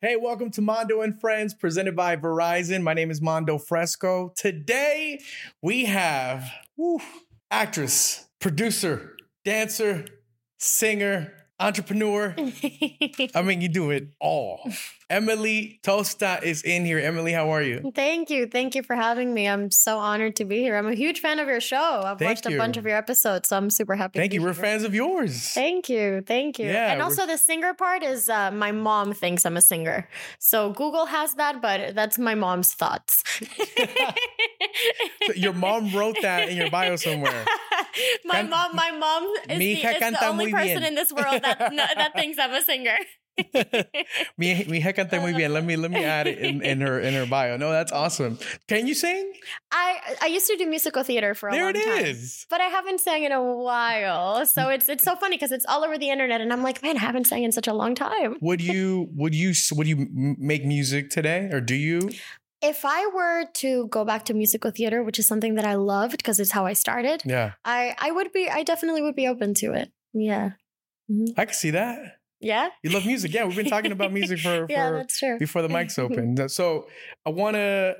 Hey, welcome to Mondo and Friends, presented by Verizon. My name is Mondo Fresco. Today we have whew, actress, producer, dancer, singer, entrepreneur. I mean, you do it all. Emily Tosta is in here. Emily, how are you? Thank you. Thank you for having me. I'm so honored to be here. I'm a huge fan of your show. I've Thank watched a bunch of your episodes, so I'm super happy. Thank you. We're here. fans of yours. Thank you. Thank you. Yeah, and also, the singer part is uh, my mom thinks I'm a singer. So Google has that, but that's my mom's thoughts. So your mom wrote that in your bio somewhere. my Can- mom, my mom is, the, is the only person bien. in this world that that thinks I'm a singer. mi, mi hija canta muy bien. Let me let me add it in, in her in her bio. No, that's awesome. Can you sing? I I used to do musical theater for a There long it time. is. But I haven't sang in a while. So it's it's so funny because it's all over the internet and I'm like, man, I haven't sang in such a long time. Would you would you would you make music today or do you? If I were to go back to musical theater, which is something that I loved because it's how I started, Yeah, I I would be I definitely would be open to it. Yeah. Mhm. I can see that. Yeah. You love music. Yeah, we've been talking about music for, for Yeah, that's true. before the mics open. So I want to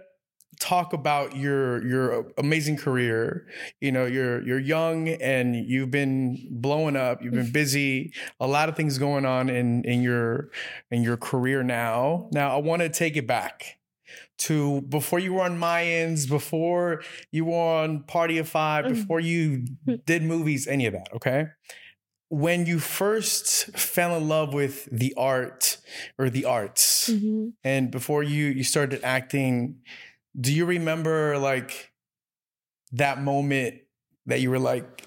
talk about your your amazing career. You know, you're you're young and you've been blowing up. You've been busy. A lot of things going on in in your in your career now. Now I want to take it back to before you were on Mayans, before you were on Party of 5, Mhm. before you did movies, any of that, okay? When you first fell in love with the art or the arts, Mhm. and before you you started acting, do you remember like that moment that you were like,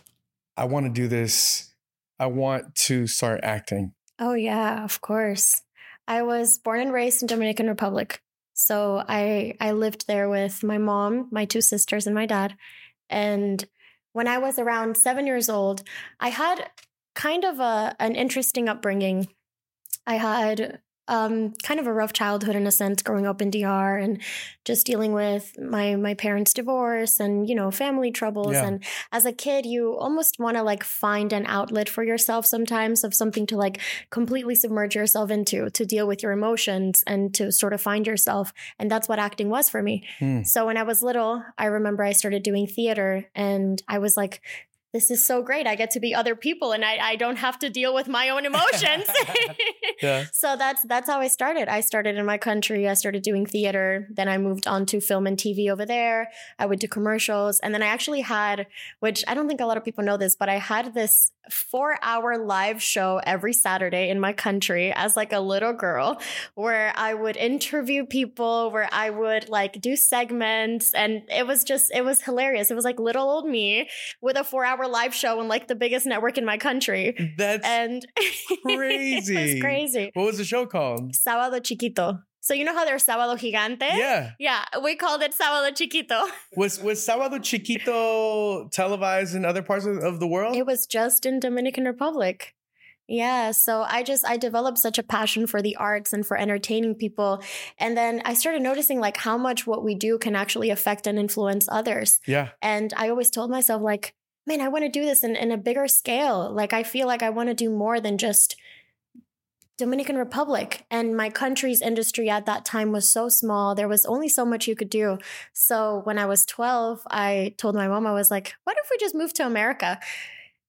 I want to do this. I want to start acting. Oh yeah, of course. I was born and raised in Dominican Republic. So I I lived there with my mom, my two sisters and my dad. And when I was around 7 years old, I had kind of a an interesting upbringing. I had um, kind of a rough childhood in a sense, growing up in DR and just dealing with my my parents' divorce and you know family troubles. Yeah. And as a kid, you almost want to like find an outlet for yourself sometimes of something to like completely submerge yourself into to deal with your emotions and to sort of find yourself. And that's what acting was for me. Hmm. So when I was little, I remember I started doing theater and I was like, this is so great. I get to be other people and I, I don't have to deal with my own emotions. Yeah. So that's that's how I started. I started in my country. I started doing theater. Then I moved on to film and TV over there. I went to commercials. And then I actually had, which I don't think a lot of people know this, but I had this four hour live show every Saturday in my country as like a little girl where I would interview people, where I would like do segments. And it was just, it was hilarious. It was like little old me with a four hour live show on like the biggest network in my country. That's And crazy. it's crazy. What was the show called? Sábado Chiquito. So you know how there's Sábado Gigante? Yeah. Yeah, we called it Sábado Chiquito. Was was Sábado Chiquito televised in other parts of, of the world? It was just in Dominican Republic. Yeah, so I just I developed such a passion for the arts and for entertaining people and then I started noticing like how much what we do can actually affect and influence others. yeah. And I always told myself like, man, I want to do this in, in a bigger scale. Like I feel like I want to do more than just Dominican Republic and my country's industry at that time was so small. There was only so much you could do. So when I was 12, I told my mom, I was like, what if we just move to America?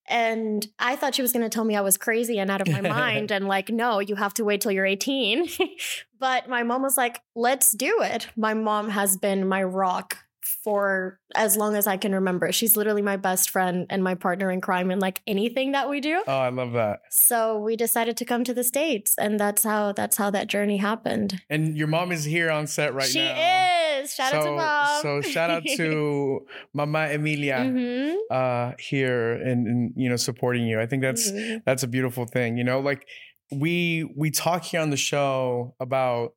And I thought she was going to tell me I was crazy and out of my mind and like, no, you have to wait till you're 18. but my mom was like, let's do it. My mom has been my rock for as long as I can remember. She's literally my best friend and my partner in crime in like anything that we do. Oh, I love that. So we decided to come to the states, and that's how that's how that journey happened. And your mom is here on set right she now. She is. Shout so, out to mom. So shout out to Mama Emilia Mhm, uh, here and, and you know supporting you. I think that's mhm. that's a beautiful thing. You know, like we we talk here on the show about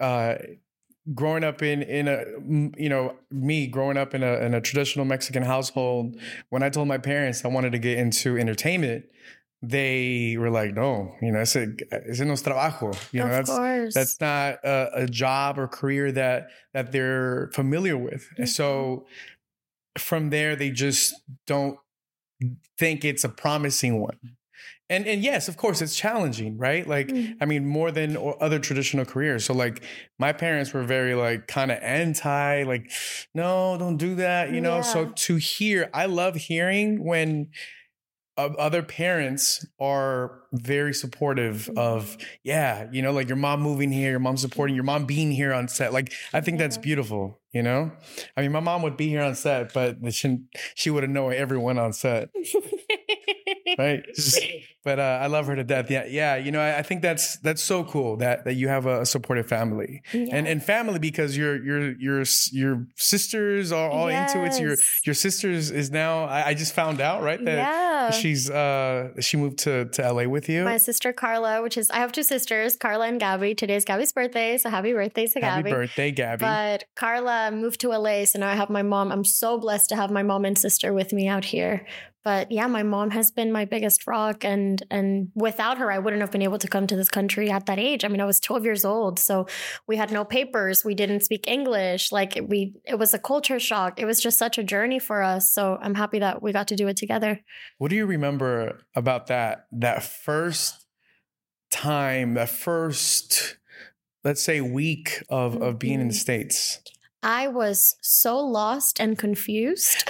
uh growing up in in a you know me growing up in a in a traditional Mexican household when I told my parents I wanted to get into entertainment they were like no you know ese, ese no es trabajo you know of that's course. that's not a, a job or career that that they're familiar with Mhm. so from there they just don't think it's a promising one and and yes, of course, it's challenging, right? Like, Mm. I mean, more than other traditional careers. So, like, my parents were very like kind of anti, like, no, don't do that, you know. So to hear, I love hearing when uh, other parents are very supportive of, yeah, you know, like your mom moving here, your mom supporting, your mom being here on set. Like, I think that's beautiful, you know. I mean, my mom would be here on set, but she she wouldn't know everyone on set right but uh, i love her to death yeah yeah you know I, I think that's that's so cool that that you have a, supportive family and Yeah. and family because your your your your sisters are all into it your Yes. your sisters is now I, I just found out right that yeah. she's uh she moved to to la with you My sister Carla, which is I have two sisters, Carla and Gabby. Today's Gabby's birthday, so happy birthday to happy Gabby. birthday gabby But Carla moved to LA, so now I have my mom. I'm so blessed to have my mom and sister with me out here. But yeah, my mom has been my biggest rock, and and without her, I wouldn't have been able to come to this country at that age. I mean, I was 12 years old, so we had no papers, we didn't speak English. Like we, it was a culture shock. It was just such a journey for us. So I'm happy that we got to do it together. what do you remember about that that first time that first let's say week of of being in the Mhm. states I was so lost and confused.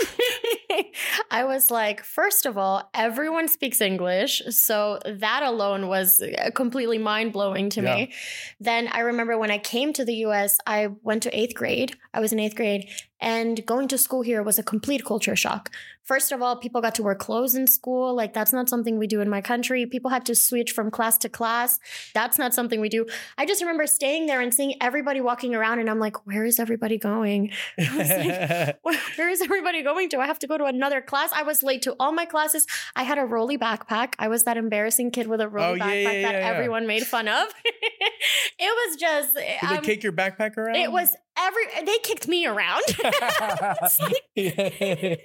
I was like, first of all, everyone speaks English. So that alone was uh, completely mind blowing to me. Then I remember when I came to the US, I went to eighth grade. I was in eighth grade, and going to school here was a complete culture shock. First of all, people got to wear clothes in school. Like, that's not something we do in my country. People had to switch from class to class. That's not something we do. I just remember staying there and seeing everybody walking around, and I'm like, where is everybody going? like, Where is everybody going to? I have to go to another class. I was late to all my classes. I had a rolly backpack. I was that embarrassing kid with a rolly Oh, backpack yeah, that yeah, yeah. everyone made fun of. it was just. Did um, they kick your backpack around? it was every. They kicked me around. Like- it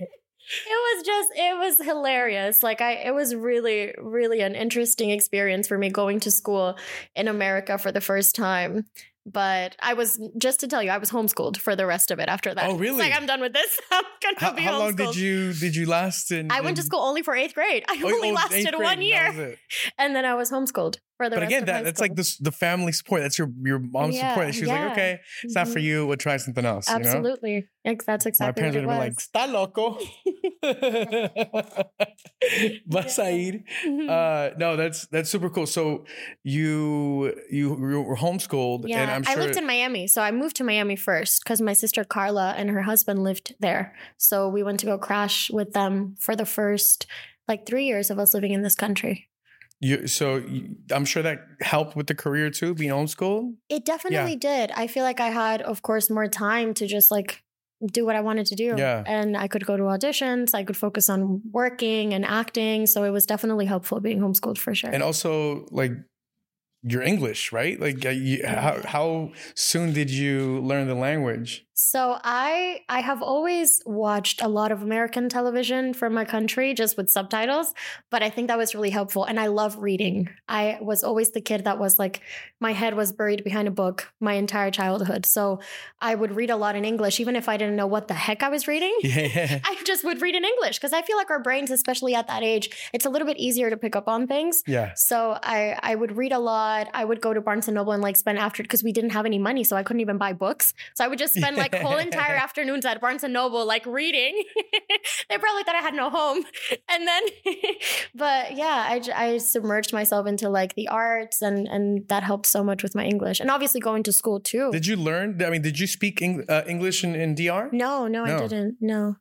was just it was hilarious like i it was really really an interesting experience for me going to school in america for the first time but i was just to tell you i was homeschooled for the rest of it after that Oh, It's really? like i'm done with this i'm gonna how, be how long did you did you last in? i went to school only for eighth grade i Oh, only oh, lasted one year that was it. and then i was homeschooled for the But again, that that's like this the family support. That's your your mom's Yeah, support. She was yeah. like, okay, it's not for Mhm. you. We'll try something else. You know? absolutely that's My exactly parents what would have been like, "Está loco." Vas a ir. Mhm. Uh, no, that's that's super cool. So you you, you were homeschooled, Yeah, and I'm sure I lived in Miami. So I moved to Miami first because my sister Carla and her husband lived there. So we went to go crash with them for the first like three years of us living in this country. You. So I'm sure that helped with the career too, being homeschooled. It definitely did. I feel like I had, of course, more time to just like do what I wanted to do. Yeah. And I could go to auditions, I could focus on working and acting. So it was definitely helpful being homeschooled for sure. and also like your English, right? Like, uh, you, how how soon did you learn the language? So I I have always watched a lot of American television from my country just with subtitles, but I think that was really helpful and I love reading. I was always the kid that was like my head was buried behind a book my entire childhood. So I would read a lot in English even if I didn't know what the heck I was reading. Yeah, I just would read in English because I feel like our brains especially at that age, it's a little bit easier to pick up on things. yeah. So I I would read a lot. I would go to Barnes and Noble and like spend after because we didn't have any money, so I couldn't even buy books. So I would just spend like whole entire afternoons at Barnes and Noble like reading. they probably thought I had no home, and then, but yeah, I, I submerged myself into like the arts and and that helped so much with my English and obviously going to school too. Did you learn? I mean, did you speak Eng- uh, English in, in DR? no, no, No. I didn't. No.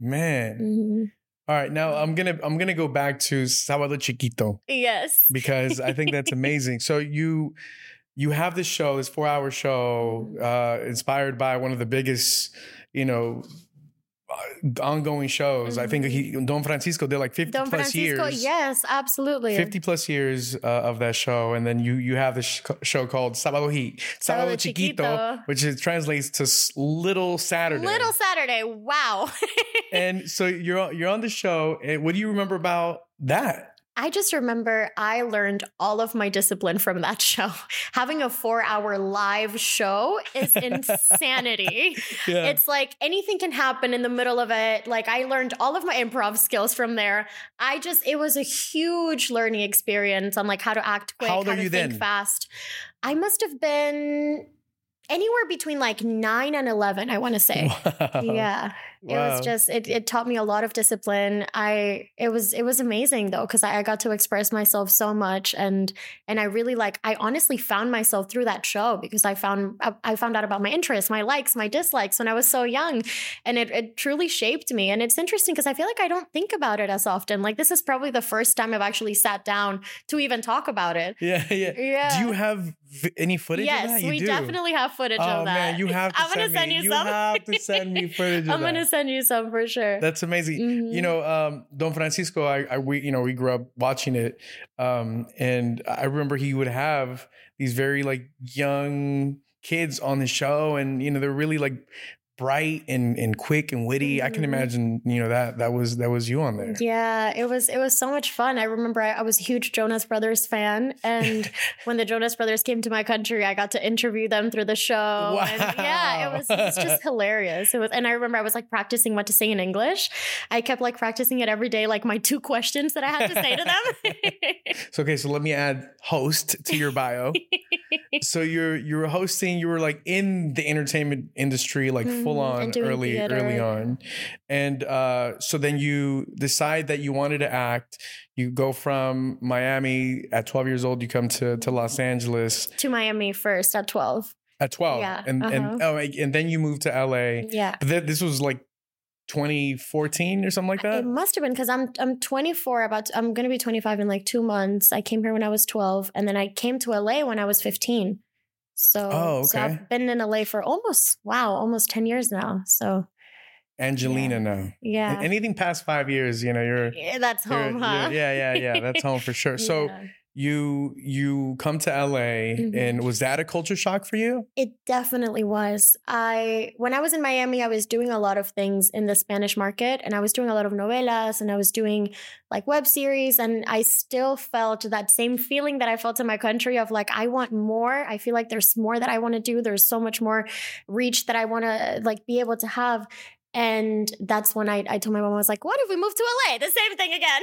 Man. Mhm. All right, now I'm gonna I'm gonna go back to Sábado Chiquito Yes. because I think that's amazing. So you you have this show, this four hour show, uh, inspired by one of the biggest, you know, uh, ongoing shows. I think he Don Francisco did like 50 Don plus Francisco. years. Yes, absolutely. 50 plus years uh, of that show and then you you have this sh- show called Sábado Heat Sábado, Sábado Chiquito, Chiquito. which is, translates to Little Saturday Little Saturday. Wow. and so you're you're on the show and what do you remember about that I just remember I learned all of my discipline from that show. Having a four hour live show is insanity. Yeah. It's like anything can happen in the middle of it. Like I learned all of my improv skills from there. I just, it was a huge learning experience on like how to act quick, How are to you think then? fast. I must have been anywhere between like nine and 11, I want to say. Wow. Yeah. It Wow. was just it, it taught me a lot of discipline. I it was it was amazing though because I, I got to express myself so much and and I really like I honestly found myself through that show because I found I, I found out about my interests, my likes, my dislikes when I was so young, and it it truly shaped me. And it's interesting because I feel like I don't think about it as often. Like this is probably the first time I've actually sat down to even talk about it. Yeah, yeah. Yeah. Do you have any footage yes, of that? You we do. definitely have footage Oh of that. man, you have to I'm gonna send, send me. you you some. have to send me footage of I'm that. gonna send you some for sure. That's amazing. You Mhm. know, um, Don Francisco, I, I, we, you know, we grew up watching it, um, and I remember he would have these very like young kids on the show, and you know, they're really like bright and and quick and witty. I can Mhm. imagine, you know, that that was that was you on there. Yeah, it was it was so much fun. I remember I, I was a huge Jonas Brothers fan, and when the Jonas Brothers came to my country, I got to interview them through the show. And yeah, it was, it was just hilarious. It was, and I remember I was like practicing what to say in English. I kept like practicing it every day, like my two questions that I had to say to them. So okay, so let me add host to your bio. so you're you were hosting, you were like in the entertainment industry, like Mhm, full and on early theater. early on, and uh, so then you decide that you wanted to act. You go from Miami at 12 years old. You come to to Los Angeles to Miami first at twelve. at 12, Yeah, and and uh-huh. oh, and then you moved to LA. Yeah. But th- this was like 2014 or something like that. It must have been because I'm I'm 24. About I'm gonna be 25 in like two months. I came here when I was 12, and then I came to LA when I was 15. So, Oh, so okay. I've been in LA for almost wow, almost 10 years now. So Angeleno now. yeah, Anything past five years, you know, you're Yeah, that's You're- home, you're- huh? Yeah, yeah, yeah. That's home for sure. So Yeah. You you come to LA, Mhm. and was that a culture shock for you? It definitely was. I when I was in Miami, I was doing a lot of things in the Spanish market and I was doing a lot of novelas and I was doing like web series and I still felt that same feeling that I felt in my country of like I want more. I feel like there's more that I want to do. There's so much more reach that I want to like be able to have. And that's when I, I told my mom, I was like, what if we move to LA? The same thing again.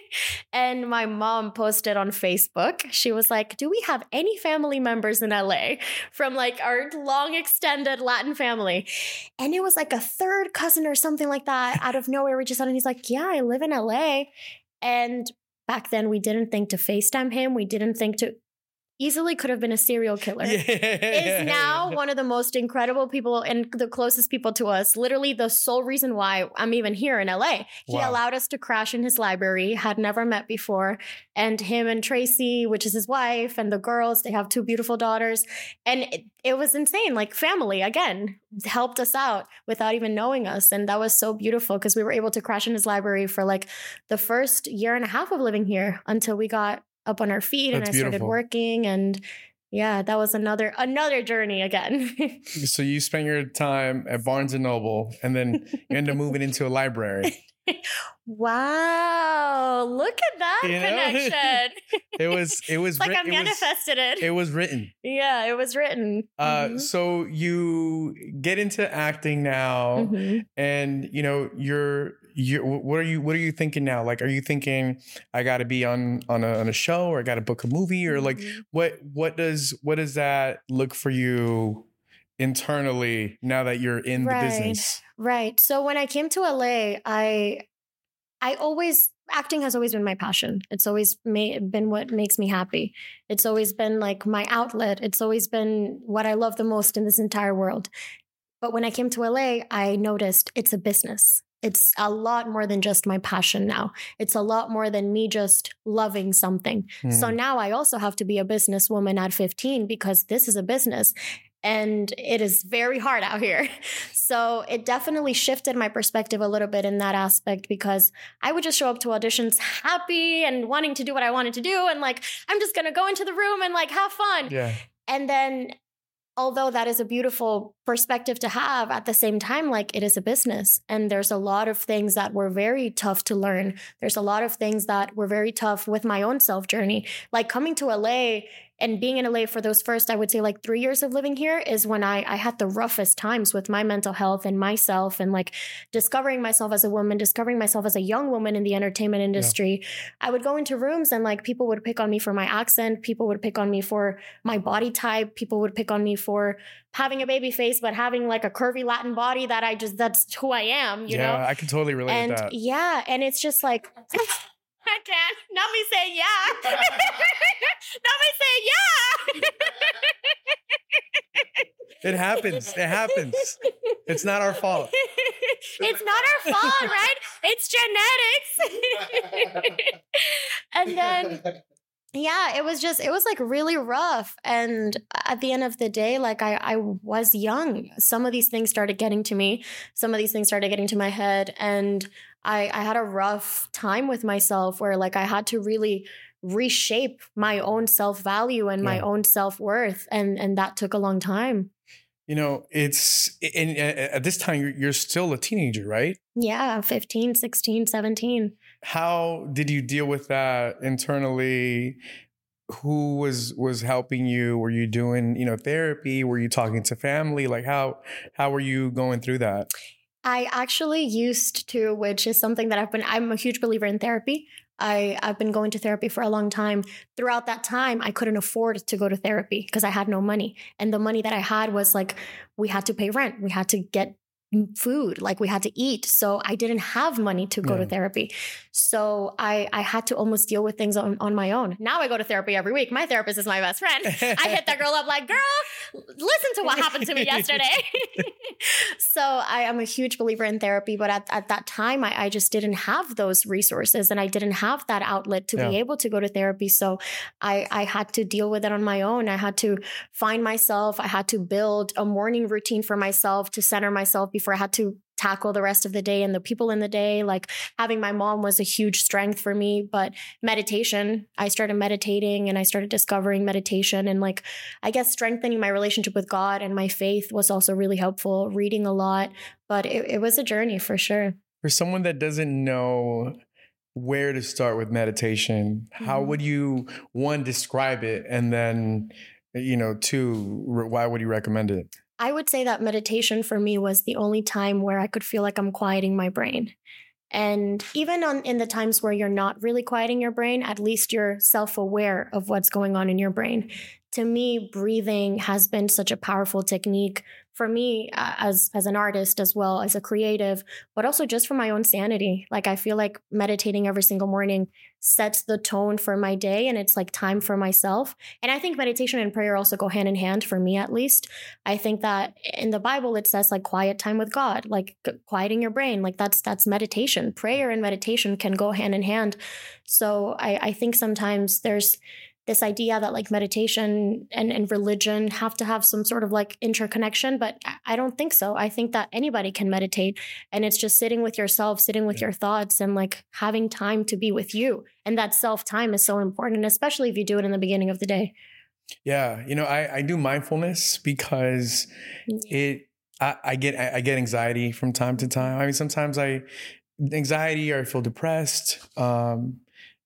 and my mom posted on Facebook. She was like, Do we have any family members in LA from like our long extended Latin family? And it was like a third cousin or something like that out of nowhere. We just and he's like, Yeah, I live in LA. And back then we didn't think to FaceTime him. We didn't think to easily could have been a serial killer is now one of the most incredible people and the closest people to us. Literally, the sole reason why I'm even here in LA. He Wow. allowed us to crash in his library, had never met before. And him and Tracy, which is his wife, and the girls, they have two beautiful daughters. And it, it was insane. Like, family, again, helped us out without even knowing us. And that was so beautiful because we were able to crash in his library for like the first year and a half of living here until we got up on our feet and That's I started working and yeah, that was another another journey again. so you spent your time at Barnes and Noble, and then you end up moving into a library. wow, look at that You connection. It was it was like writ- I it was, manifested it. it was written. yeah, it was written. Uh, Mhm. So you get into acting now, Mhm. and you know you're you what are you what are you thinking now like are you thinking i got to be on on a, on a show or i got to book a movie or like Mhm. what what does what does that look for you internally now that you're in Right. the business Right. So when I came to LA, I I always acting has always been my passion. It's always ma- been what makes me happy. It's always been like my outlet. It's always been what I love the most in this entire world. But when I came to LA, I noticed it's a business. It's a lot more than just my passion now. It's a lot more than me just loving something. So Hmm. now I also have to be a businesswoman at 15 because this is a business and it is very hard out here. So it definitely shifted my perspective a little bit in that aspect because I would just show up to auditions happy and wanting to do what I wanted to do and like I'm just going to go into the room and like have fun. yeah And then although that is a beautiful perspective to have at the same time like it is a business and there's a lot of things that were very tough to learn there's a lot of things that were very tough with my own self journey like coming to LA and being in LA for those first, I would say like three years of living here is when I, I had the roughest times with my mental health and myself and like discovering myself as a woman, discovering myself as a young woman in the entertainment industry. Yeah. I would go into rooms and like people would pick on me for my accent. People would pick on me for my body type. People would pick on me for having a baby face, but having like a curvy Latin body that I just, that's who I am, you yeah, know? Yeah, I can totally relate and that. Yeah. And it's just like, I can. Not me say yeah. Not me say yeah. it happens. It happens. It's not our fault. it's not our fault, right? It's genetics. and then yeah, it was just it was like really rough. And at the end of the day, like I I was young. Some of these things started getting to me. Some of these things started getting to my head. And I, I had a rough time with myself where like I had to really reshape my own self value and yeah. my own self worth, and and that took a long time. You know, it's and uh, at this time you're, you're still a teenager, right? Yeah, 15, 16, 17. How did you deal with that internally? Who was was helping you? Were you doing, you know, therapy? Were you talking to family? Like how how were you going through that? I actually used to, which is something that I've been, I'm a huge believer in therapy. I, I've been going to therapy for a long time. Throughout that time, I couldn't afford to go to therapy because I had no money. And the money that I had was like, we had to pay rent, we had to get food like we had to eat so i didn't have money to go yeah. to therapy. So i i had to almost deal with things on, on my own. Now i go to therapy every week. My therapist is my best friend. I hit that girl up like girl listen to what happened to me yesterday. So i am a huge believer in therapy but at, at that time I, I just didn't have those resources and i didn't have that outlet to yeah. be able to go to therapy. So i i had to deal with it on my own. I had to find myself. I had to build a morning routine for myself to center myself before I had to tackle the rest of the day and the people in the day. Like having my mom was a huge strength for me, but meditation, I started meditating and I started discovering meditation and like I guess strengthening my relationship with God and my faith was also really helpful, reading a lot, but it, it was a journey for sure. For someone that doesn't know where to start with meditation, mm-hmm. how would you one describe it and then you know, two, why would you recommend it? I would say that meditation for me was the only time where I could feel like I'm quieting my brain. And even on in the times where you're not really quieting your brain, at least you're self-aware of what's going on in your brain. To me, breathing has been such a powerful technique for me uh, as as an artist as well as a creative but also just for my own sanity. Like i feel like meditating every single morning sets the tone for my day and it's like time for myself. And i think meditation and prayer also go hand in hand for me at least. I think that in the bible it says like quiet time with god like quieting your brain. Like that's that's meditation. Prayer and meditation can go hand in hand. So i i think sometimes there's this idea that like meditation and, and religion have to have some sort of like interconnection, but I don't think so. I think that anybody can meditate and it's just sitting with yourself, sitting with yeah. your thoughts and like having time to be with you. And that self time is so important, especially if you do it in the beginning of the day. Yeah. You know, I, I do mindfulness because it, I, I get, I get anxiety from time to time. I mean, sometimes I, anxiety or I feel depressed. Um,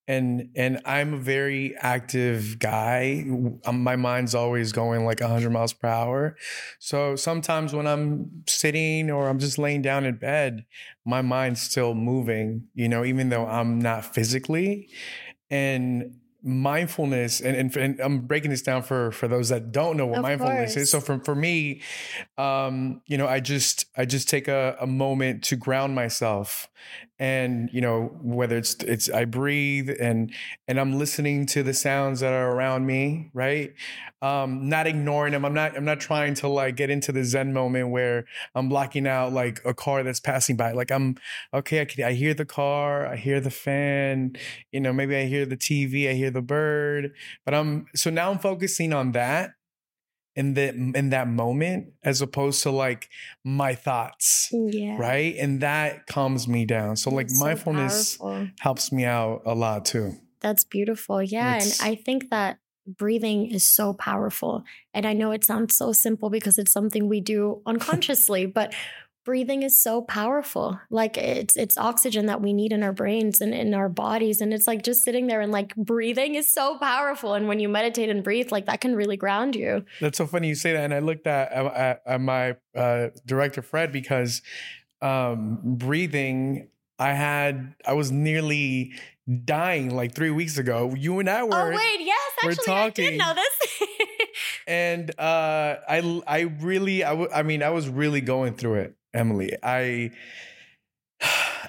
and and I'm a very active guy. Um, my mind's always going like 100 miles per hour. So sometimes when I'm sitting or I'm just laying down in bed, my mind's still moving, you know, even though I'm not physically. And mindfulness and, and, and, i'm breaking this down for for those that don't know what of mindfulness course. is so for, for me um you know i just i just take a, a moment to ground myself and you know whether it's it's i breathe and and i'm listening to the sounds that are around me right? Um not ignoring them i'm not i'm not trying to like get into the zen moment where i'm blocking out like a car that's passing by. Like i'm okay i can, i hear the car i hear the fan you know maybe i hear the tv i hear the bird but i'm so now i'm focusing on that in that in that moment as opposed to like my thoughts yeah. right? And that calms me down. So like That's mindfulness so helps me out a lot too. That's beautiful. Yeah it's, and i think that breathing is so powerful. And I know it sounds so simple because it's something we do unconsciously, but breathing is so powerful. Like it's it's oxygen that we need in our brains and in our bodies. And it's like just sitting there and like breathing is so powerful. And when you meditate and breathe, like that can really ground you. That's so funny you say that. And I looked at at, at my uh, director Fred because um, breathing. I had I was nearly dying like three weeks ago. You and I were. Oh wait, yes, actually, talking. I did know this. and uh, I I really I, w- I mean I was really going through it Emily. I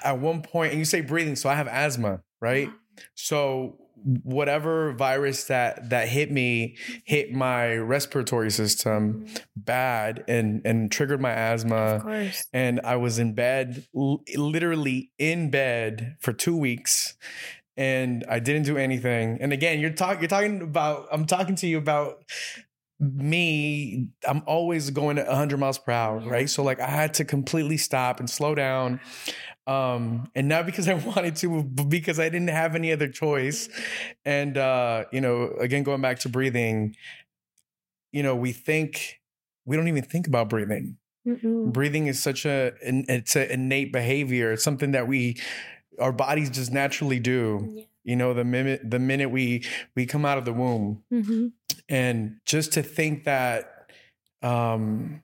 at one point, and you say breathing, so I have asthma, right? So whatever virus that that hit me hit my respiratory system mm-hmm. bad and and triggered my asthma and i was in bed literally in bed for 2 weeks and i didn't do anything and again you're talking you're talking about i'm talking to you about me, I'm always going at 100 miles per hour, right? So like I had to completely stop and slow down. Um, and not because I wanted to, but because I didn't have any other choice. And uh, you know, again, going back to breathing, you know, we think we don't even think about breathing. Mm-mm. Breathing is such a it's an innate behavior. It's something that we our bodies just naturally do. Yeah. You know, the minute the minute we we come out of the womb, mm-hmm. and just to think that um,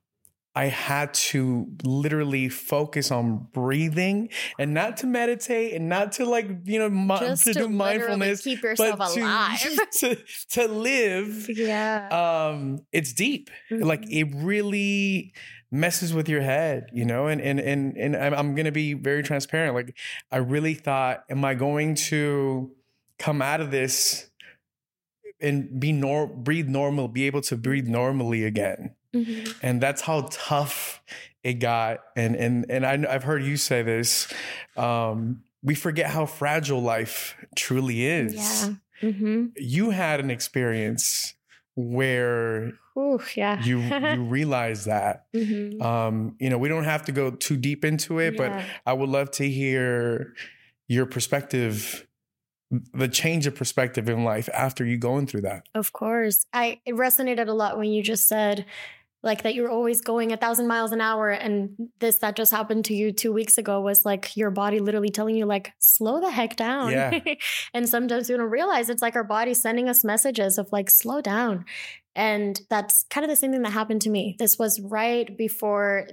I had to literally focus on breathing and not to meditate and not to like you know mi- to, to, do mindfulness, keep yourself but alive, to, to live. Yeah, um, it's deep. Mm-hmm. Like it really messes with your head, you know, and and and and I'm going to be very transparent. Like I really thought, am I going to come out of this and be nor breathe normal, be able to breathe normally again? Mm-hmm. And that's how tough it got. And and and I, I've heard you say this. Um, we forget how fragile life truly is. Yeah. Mm-hmm. You had an experience where Ooh, yeah. you you realize that. Mm-hmm. Um, you know, we don't have to go too deep into it, yeah. but I would love to hear your perspective the change of perspective in life after you going through that. Of course. I it resonated a lot when you just said like that you're always going a thousand miles an hour and this that just happened to you two weeks ago was like your body literally telling you like slow the heck down yeah. and sometimes we don't realize it's like our body sending us messages of like slow down and that's kind of the same thing that happened to me this was right before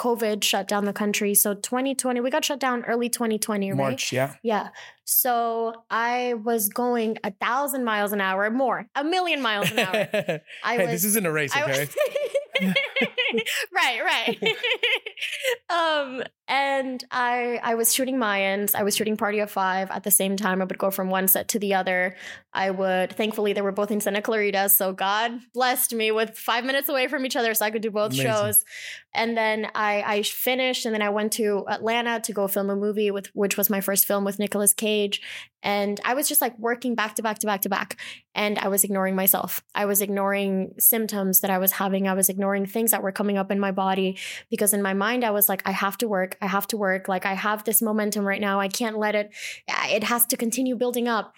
COVID shut down the country. So 2020, we got shut down early 2020, right? March, yeah. Yeah. So I was going a thousand miles an hour, more, a million miles an hour. I hey, was, this isn't a race, okay? right, right. um, and I I was shooting Mayans. I was shooting Party of Five at the same time. I would go from one set to the other. I would thankfully they were both in Santa Clarita, so God blessed me with five minutes away from each other, so I could do both Amazing. shows. And then I I finished, and then I went to Atlanta to go film a movie with which was my first film with Nicolas Cage. And I was just like working back to back to back to back. And I was ignoring myself. I was ignoring symptoms that I was having. I was ignoring things that were coming up in my body because in my mind, I was like, I have to work. I have to work. Like, I have this momentum right now. I can't let it, uh, it has to continue building up.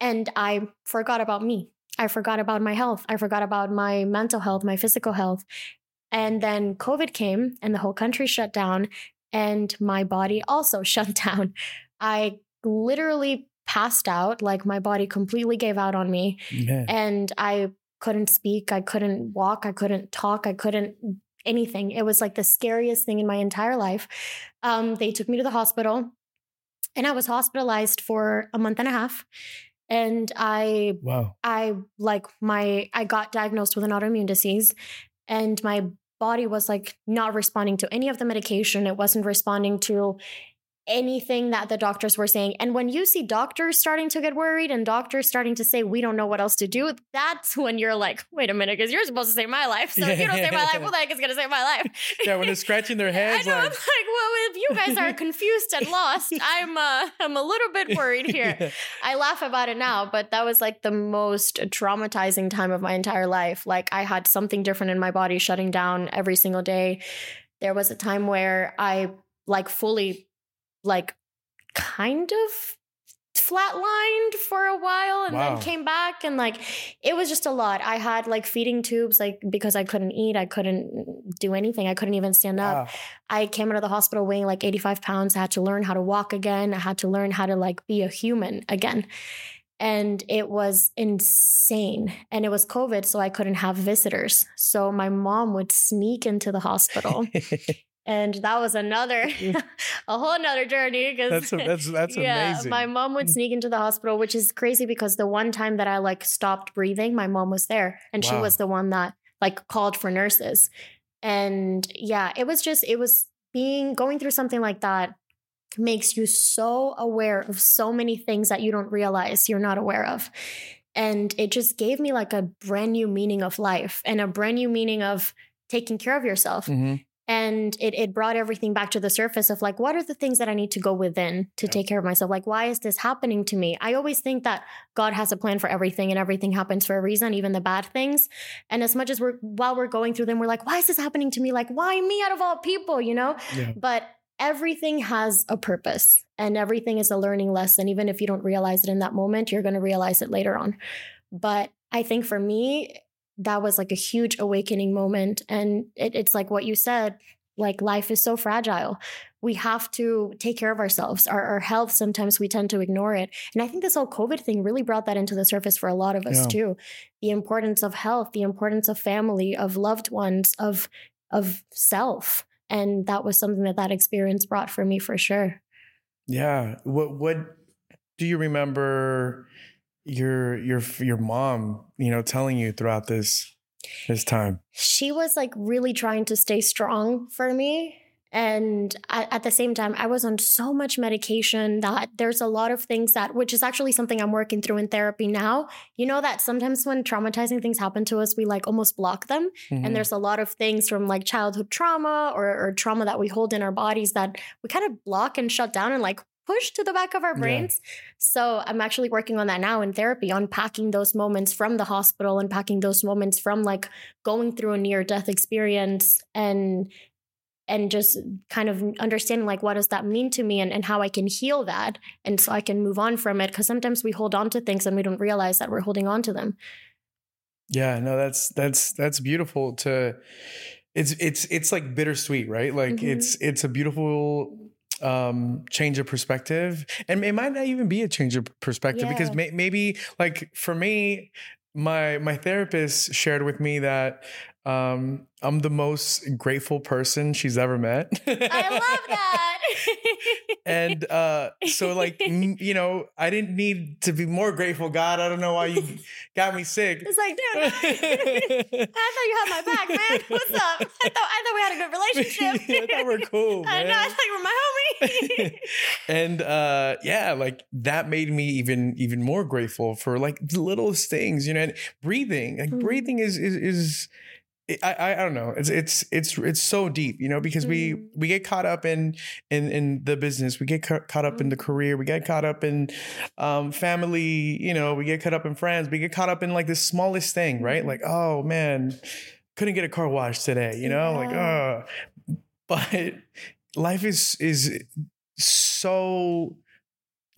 And I forgot about me. I forgot about my health. I forgot about my mental health, my physical health. And then COVID came and the whole country shut down and my body also shut down. I literally passed out. Like my body completely gave out on me. Yeah. And I couldn't speak. I couldn't walk. I couldn't talk. I couldn't anything. It was like the scariest thing in my entire life. Um, they took me to the hospital and I was hospitalized for a month and a half. And I, wow, I like my, I got diagnosed with an autoimmune disease and my body was like not responding to any of the medication. It wasn't responding to anything that the doctors were saying. And when you see doctors starting to get worried and doctors starting to say, we don't know what else to do, that's when you're like, wait a minute, because you're supposed to save my life. So if you don't save my life, who the heck is going to save my life? yeah, when they're scratching their heads. I know, like... I'm like, well, if you guys are confused and lost, I'm, uh, I'm a little bit worried here. yeah. I laugh about it now, but that was like the most traumatizing time of my entire life. Like I had something different in my body shutting down every single day. There was a time where I like fully like kind of flatlined for a while and Wow. then came back and like it was just a lot. I had like feeding tubes like because I couldn't eat, I couldn't do anything. I couldn't even stand up. I came out of the hospital weighing like 85 pounds. I had to learn how to walk again. I had to learn how to like be a human again. And it was insane. And it was COVID, so I couldn't have visitors. So my mom would sneak into the hospital. and that was another, a whole nother journey. Because that's that's that's yeah, amazing. my mom would sneak into the hospital, which is crazy because the one time that I like stopped breathing, my mom was there and she was the one that like called for nurses. And yeah, it was just, it was being going through something like that makes you so aware of so many things that you don't realize you're not aware of. And it just gave me like a brand new meaning of life and a brand new meaning of taking care of yourself Mhm. And it it brought everything back to the surface of like what are the things that I need to go within to Yeah. take care of myself? Like why is this happening to me? I always think that God has a plan for everything and everything happens for a reason even the bad things. And as much as we're while we're going through them we're like why is this happening to me? Like why me out of all people? You know? Yeah. but everything has a purpose and everything is a learning lesson even if you don't realize it in that moment you're going to realize it later on. But i think for me that was like a huge awakening moment and it, it's like what you said like life is so fragile. We have to take care of ourselves. Our, our health sometimes we tend to ignore it. And i think this whole covid thing really brought that into the surface for a lot of us Yeah. too. The importance of health the importance of family of loved ones of of self. And that was something that that experience brought for me for sure. Yeah. What what do you remember your your your mom, you know, telling you throughout this this time? she was like really trying to stay strong for me and at, at the same time i was on so much medication that there's a lot of things that which is actually something i'm working through in therapy now you know that sometimes when traumatizing things happen to us we like almost block them Mhm. and there's a lot of things from like childhood trauma or, or trauma that we hold in our bodies that we kind of block and shut down and like push to the back of our Yeah. brains. So I'm actually working on that now in therapy, unpacking those moments from the hospital, unpacking those moments from like going through a near death experience and and just kind of understanding like what does that mean to me and, and how I can heal that and so I can move on from it. Cause sometimes we hold on to things and we don't realize that we're holding on to them. Yeah, no, that's that's that's beautiful to it's it's it's like bittersweet, right? Like Mhm. it's it's a beautiful um change of perspective. And it might not even be a change of perspective because may, maybe like for me my my therapist shared with me that um I'm the most grateful person she's ever met. I love that. and uh so like you know i didn't need to be more grateful god i don't know why you got me sick It's like, dude, I thought you had my back, man. What's up? I thought I thought we had a good relationship. I thought we're cool, I know. I thought you were my homie. and uh yeah like that made me even even more grateful for like the littlest things you know and breathing like Mhm. breathing is is is I, I I don't know. It's it's it's it's so deep you know because we Mhm. we get caught up in in in the business. We get ca- caught up in the career. We get caught up in um family you know we get caught up in friends. We get caught up in like the smallest thing right? Mhm. like oh man couldn't get a car washed today you know? Like Yeah. uh but life is is so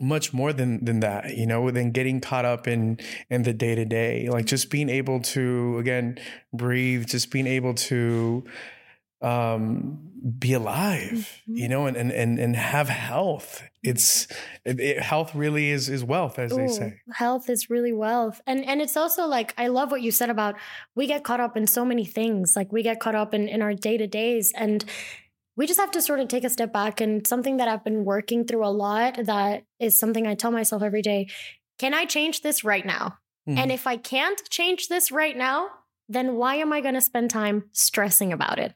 much more than than that you know than getting caught up in in the day to day like just being able to again breathe just being able to um be alive you Mhm. know and and and, and have health it's it, it- health really is is wealth as they say health is really wealth. And and it's also like I love what you said about we get caught up in so many things. Like we get caught up in, in our day-to-days and we just have to sort of take a step back and something that I've been working through a lot that is something I tell myself every day. Can I change this right now? Mhm. And if I can't change this right now, then why am I going to spend time stressing about it?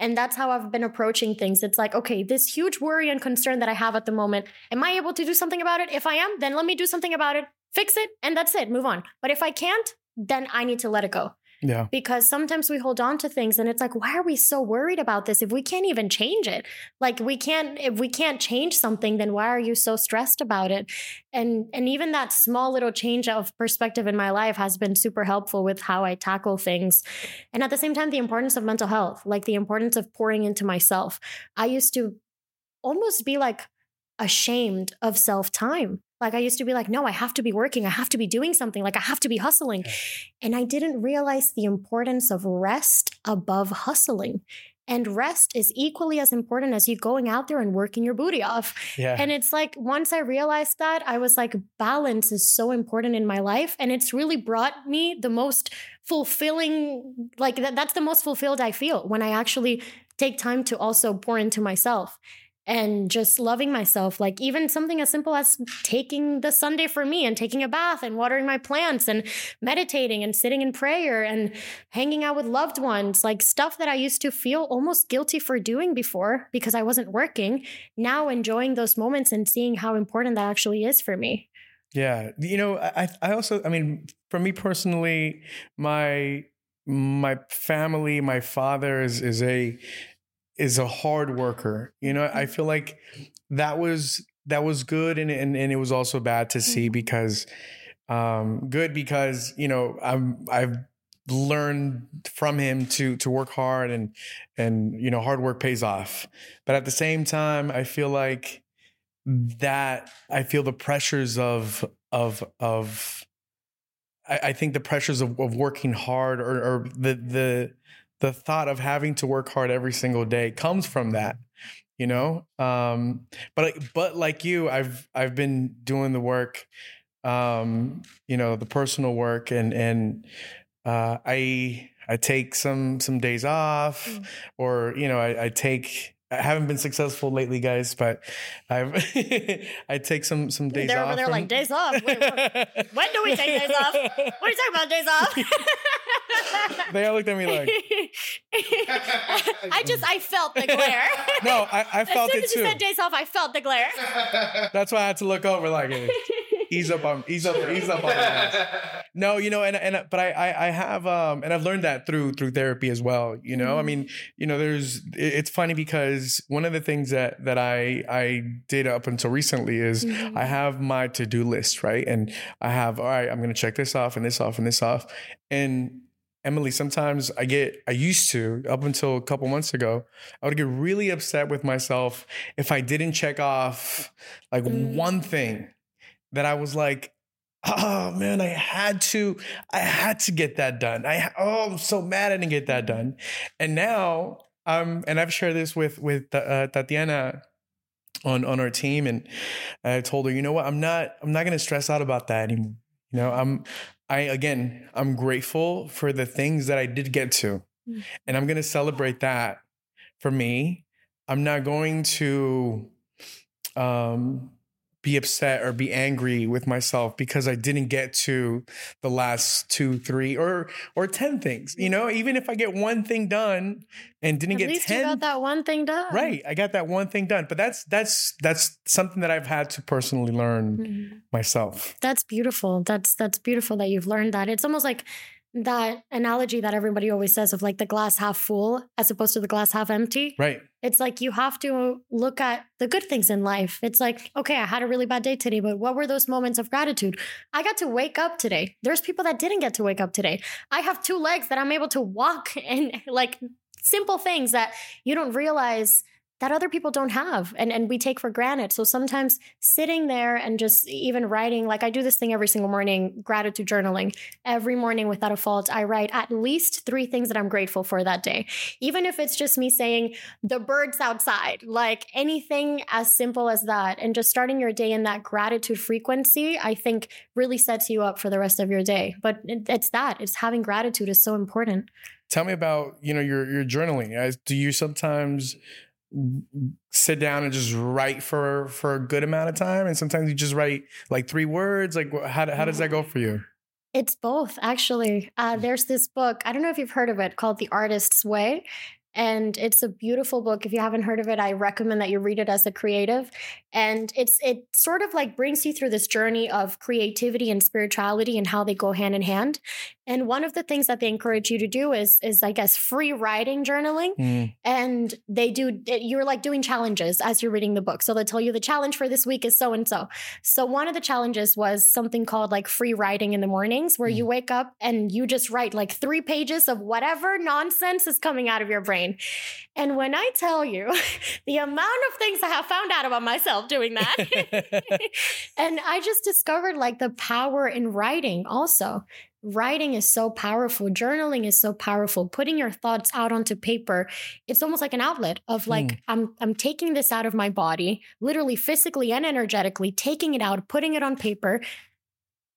And that's how I've been approaching things. It's like, okay, this huge worry and concern that I have at the moment, am I able to do something about it? If I am, then let me do something about it, fix it, and that's it, move on. But if I can't, then I need to let it go yeah. because sometimes we hold on to things and it's like why are we so worried about this if we can't even change it? Like we can't if we can't change something then why are you so stressed about it? And and even that small little change of perspective in my life has been super helpful with how i tackle things. And at the same time the importance of mental health like the importance of pouring into myself. I used to almost be like ashamed of self time. Like I used to be like, no, I have to be working. I have to be doing something. Like I have to be hustling. And I didn't realize the importance of rest above hustling. And rest is equally as important as you going out there and working your booty off. Yeah. And it's like, once I realized that, I was like, balance is so important in my life. And it's really brought me the most fulfilling, like, that, that's the most fulfilled I feel when I actually take time to also pour into myself and just loving myself. Like even something as simple as taking the Sunday for me and taking a bath and watering my plants and meditating and sitting in prayer and hanging out with loved ones, like stuff that I used to feel almost guilty for doing before because I wasn't working. Now enjoying those moments and seeing how important that actually is for me. Yeah. You know, I I also I mean, for me personally, my my family, my father is is a is a hard worker. You know, I feel like that was that was good and and, and it was also bad to see Mm-hmm. because um good because, you know, I'm I've learned from him to to work hard and and you know hard work pays off but at the same time i feel like that i feel the pressures of of of i, I think the pressures of, of working hard or, or the the the thought of having to work hard every single day comes from that you know um but but like you i've i've been doing the work um you know the personal work and and uh i i take some some days off Mm. or you know i, I take I haven't been successful lately, guys, but I've I take some some days off. They're off. over there from- like, days off? Wait, what- when do we take days off? What are you talking about, days off? they all looked at me like, I just, I felt the glare. no, I, I felt as soon it as you too. said days off, I felt the glare. That's why I had to look over like, hey, ease up on, ease up, ease up on that. No, you know, and and but I, I I have um and I've learned that through through therapy as well. You know, I Mhm. mean, you know, there's it's funny because one of the things that that I I did up until recently is Mhm. I have my to do list, right? And I have, all right, I'm going to check this off and this off and this off. And Emily, sometimes I get, I used to, up until a couple months ago, I would get really upset with myself if I didn't check off like Mm. one thing that I was like, oh man, I had to, I had to get that done. I, oh, I'm so mad I didn't get that done. And now, um, and I've shared this with, with uh, Tatiana on on our team and I told her, you know what, I'm not I'm not gonna stress out about that anymore. You know, I'm I again I'm grateful for the things that I did get to. Mm. And I'm gonna celebrate that for me. I'm not going to um be upset or be angry with myself because I didn't get to the last two, three, or or ten things. You know, even if I get one thing done and didn't At get least ten, you got that one thing done. Right. I got that one thing done. But that's that's that's something that I've had to personally learn Mhm. myself. That's beautiful. That's that's beautiful that you've learned that. It's almost like that analogy that everybody always says of like the glass half full as opposed to the glass half empty. Right. It's like you have to look at the good things in life. It's like, okay, I had a really bad day today, but what were those moments of gratitude? I got to wake up today. There's people that didn't get to wake up today. I have two legs that I'm able to walk and like simple things that you don't realize that other people don't have and, and we take for granted. So sometimes sitting there and just even writing, like I do this thing every single morning, gratitude journaling. Every morning without a fault, I write at least three things that I'm grateful for that day. Even if it's just me saying the birds outside, like anything as simple as that. And just starting your day in that gratitude frequency, I think really sets you up for the rest of your day. But it, it's that, it's having gratitude is so important. Tell me about, you know, your your journaling. Do you sometimes sit down and just write for for a good amount of time and sometimes you just write like three words like how, how does that go for you It's both, actually. Uh, there's this book, I don't know if you've heard of it, called The Artist's Way. And it's a beautiful book. If you haven't heard of it, I recommend that you read it as a creative. And it's it sort of like brings you through this journey of creativity and spirituality and how they go hand in hand. And one of the things that they encourage you to do is, is I guess, free writing journaling. Mm. And they do, you're like doing challenges as you're reading the book. So they tell you the challenge for this week is so and so. So one of the challenges was something called like free writing in the mornings, where you wake up and you just write like three pages of whatever nonsense is coming out of your brain. And when I tell you the amount of things I have found out about myself doing that, and I just discovered like the power in writing also. Writing is so powerful. Journaling is so powerful. Putting your thoughts out onto paper, it's almost like an outlet of like Mm. I'm I'm taking this out of my body, literally physically and energetically, taking it out, putting it on paper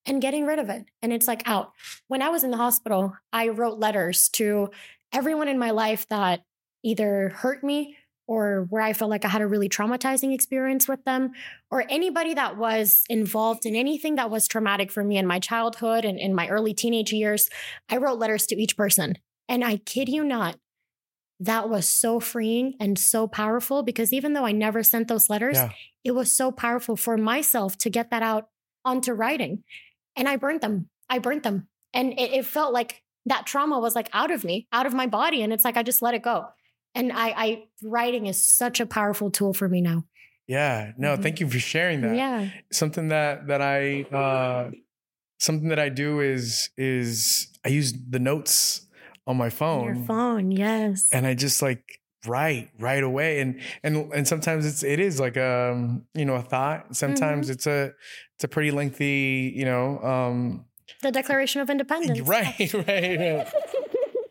and getting rid of it. And it's like out. When I was in the hospital, I wrote letters to everyone in my life that either hurt me or where I felt like I had a really traumatizing experience with them, or anybody that was involved in anything that was traumatic for me in my childhood and in my early teenage years. I wrote letters to each person. And I kid you not, that was so freeing and so powerful because even though I never sent those letters, Yeah. it was so powerful for myself to get that out onto writing. And I burned them. I burnt them. And it, it felt like that trauma was like out of me, out of my body. And it's like I just let it go. And I, I writing is such a powerful tool for me now. Yeah. No, Mhm. thank you for sharing that. Yeah. Something that that I uh something that I do is is I use the notes on my phone. Your phone, yes. and I just like write right away and and and sometimes it's it is like um you know a thought sometimes it's a it's a pretty lengthy you know um the Declaration of Independence. right right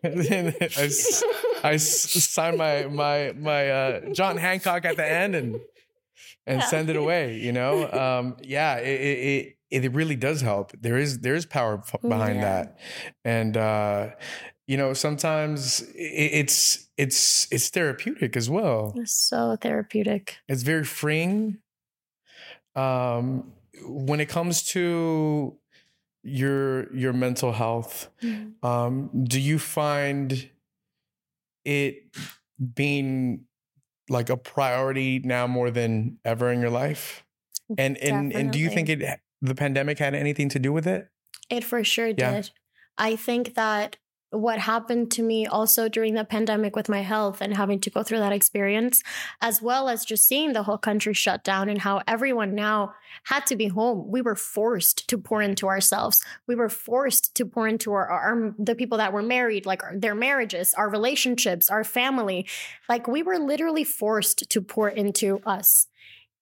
then I, s- I s- sign my my my uh John Hancock at the end and and Yeah. send it away you know um yeah it it it, really does help there is there is power behind Yeah. that and uh you know sometimes it's it's it's therapeutic as well It's so therapeutic. it's very freeing um when it comes to your your mental health um do you find it being like a priority now more than ever in your life and and and do you think it the pandemic had anything to do with it It for sure Yeah. did. I think that what happened to me also during the pandemic with my health and having to go through that experience, as well as just seeing the whole country shut down and how everyone now had to be home. We were forced to pour into ourselves. We were forced to pour into our, our the people that were married, like their marriages, our relationships, our family. Like we were literally forced to pour into us.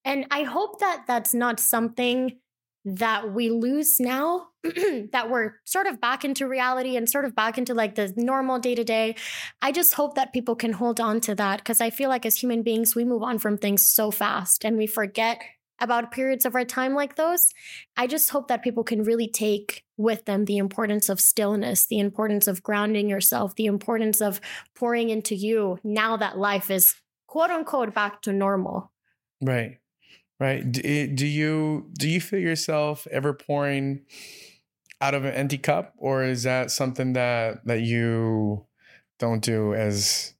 And I hope that that's not something that we lose now that we're sort of back into reality and sort of back into like the normal day to day. I just hope that people can hold on to that because I feel like as human beings, we move on from things so fast and we forget about periods of our time like those. I just hope that people can really take with them the importance of stillness, the importance of grounding yourself, the importance of pouring into you now that life is quote unquote back to normal. Right. Right. Do, eh, do you do you feel yourself ever pouring out of an empty cup or is that something that that you don't do as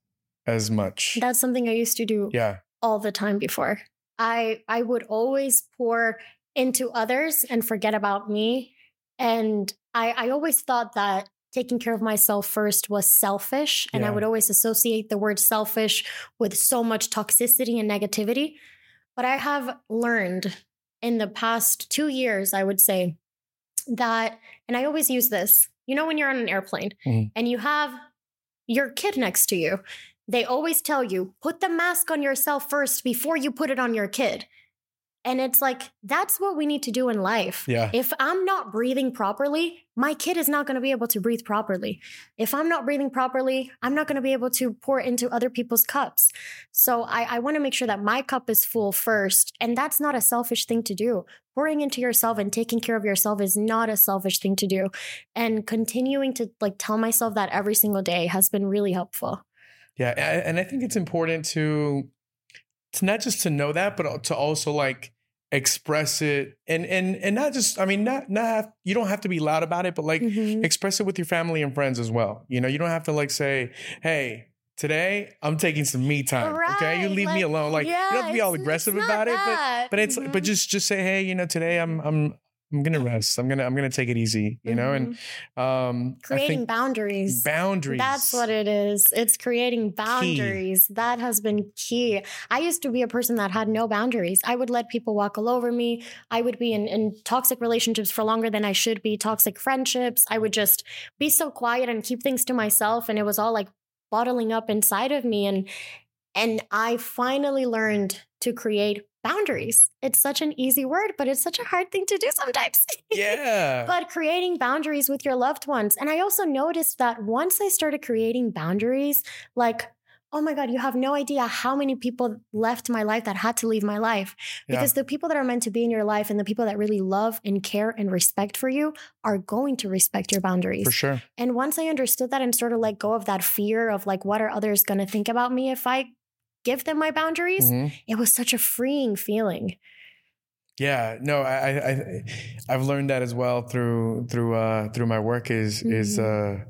as much? That's something I used to do yeah. all the time before. I I would always pour into others and forget about me. And I I always thought that taking care of myself first was selfish. And I would always associate the word selfish with so much toxicity and negativity. But I have learned in the past two years, I would say, that, and I always use this, you know, when you're on an airplane Mhm. and you have your kid next to you, they always tell you, put the mask on yourself first before you put it on your kid. And it's like, that's what we need to do in life. Yeah. If I'm not breathing properly, my kid is not going to be able to breathe properly. If I'm not breathing properly, I'm not going to be able to pour into other people's cups. So I, I want to make sure that my cup is full first. And that's not a selfish thing to do. Pouring into yourself and taking care of yourself is not a selfish thing to do. And continuing to like tell myself that every single day has been really helpful. Yeah, and I think it's important to to not just to know that, but to also like express it and and and not just I mean not not have, you don't have to be loud about it, but like Mhm. express it with your family and friends as well. You know, you don't have to like say, "Hey, today I'm taking some me time." okay, you Right, leave me alone. Like you don't have to be all aggressive about not it, but but it's but Mhm. just just say, "Hey, you know, today I'm I'm I'm gonna rest. I'm gonna I'm gonna take it easy, you know, and um I creating boundaries. boundaries. That's what it is. It's creating boundaries. That has been key. I used to be a person that had no boundaries. I would let people walk all over me. I would be in, in toxic relationships for longer than I should be, toxic friendships. I would just be so quiet and keep things to myself. And it was all like bottling up inside of me. And and I finally learned to create boundaries. It's such an easy word, but it's such a hard thing to do sometimes. Yeah. but creating boundaries with your loved ones. And I also noticed that once I started creating boundaries, like, oh my God, you have no idea how many people left my life that had to leave my life. Yeah. Because the people that are meant to be in your life and the people that really love and care and respect for you are going to respect your boundaries. For sure. And once I understood that and sort of let go of that fear of like, what are others going to think about me if I give them my boundaries? Mhm. It was such a freeing feeling. Yeah, no, I, I, I've learned that as well through through uh through my work. Is is uh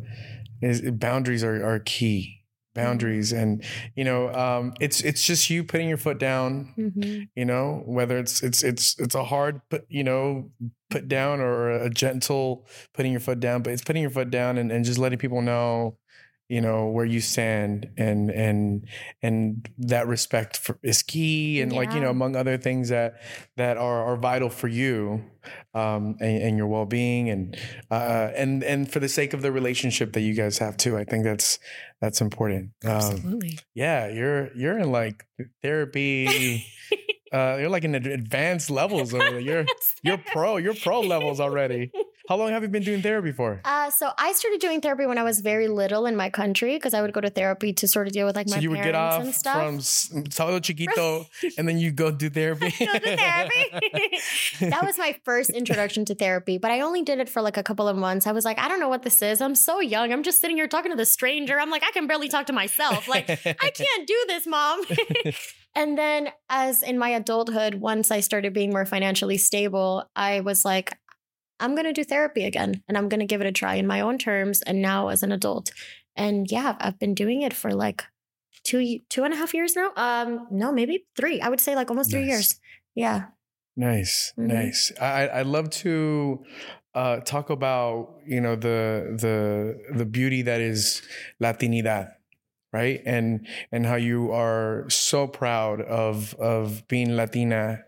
is boundaries are are key. Boundaries, and you know, um, it's it's just you putting your foot down. Mhm. You know, whether it's it's it's it's a hard put, you know, put down or a gentle putting your foot down, but it's putting your foot down and, and just letting people know, you know, where you stand and and and that respect for, is key and like you know among other things that that are are vital for you um and, and your well-being and uh and and for the sake of the relationship that you guys have too i think that's that's important. Um Absolutely. yeah you're you're in like therapy uh you're like in advanced levels over there. You're you're pro you're pro levels already how long have you been doing therapy for Uh, so I started doing therapy when I was very little in my country because I would go to therapy to sort of deal with like so my you would get parents off and stuff. from s- chiquito and then you go do therapy Go to therapy. that was my first introduction to therapy, but I only did it for like a couple of months. I was like, I don't know what this is. I'm so young. I'm just sitting here talking to the stranger. I'm like, I can barely talk to myself. Like, I can't do this, mom. and then, as in my adulthood, once I started being more financially stable, I was like, I'm going to do therapy again and I'm going to give it a try in my own terms. And now, as an adult, and yeah, I've been doing it for like two two and a half years now. Um, no, maybe three. I would say like almost three years. Yeah. Nice, Mhm. nice. I I love to uh, talk about you know the the the beauty that is Latinidad, right? And and how you are so proud of of being Latina.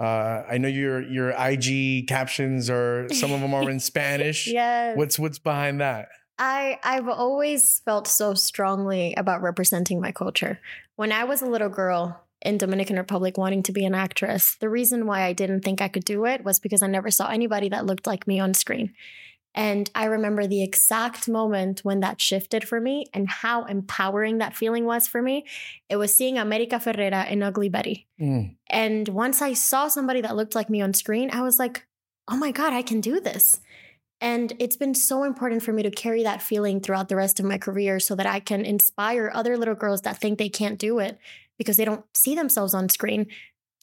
Uh, I know your your IG captions are some of them are in Spanish. Yeah. What's what's behind that? I I've always felt so strongly about representing my culture. When I was a little girl in Dominican Republic wanting to be an actress, the reason why I didn't think I could do it was because I never saw anybody that looked like me on screen. And I remember the exact moment when that shifted for me and how empowering that feeling was for me. It was seeing America Ferrera in Ugly Betty. Mm, And once I saw somebody that looked like me on screen, I was like, oh my God, I can do this. And it's been so important for me to carry that feeling throughout the rest of my career so that I can inspire other little girls that think they can't do it because they don't see themselves on screen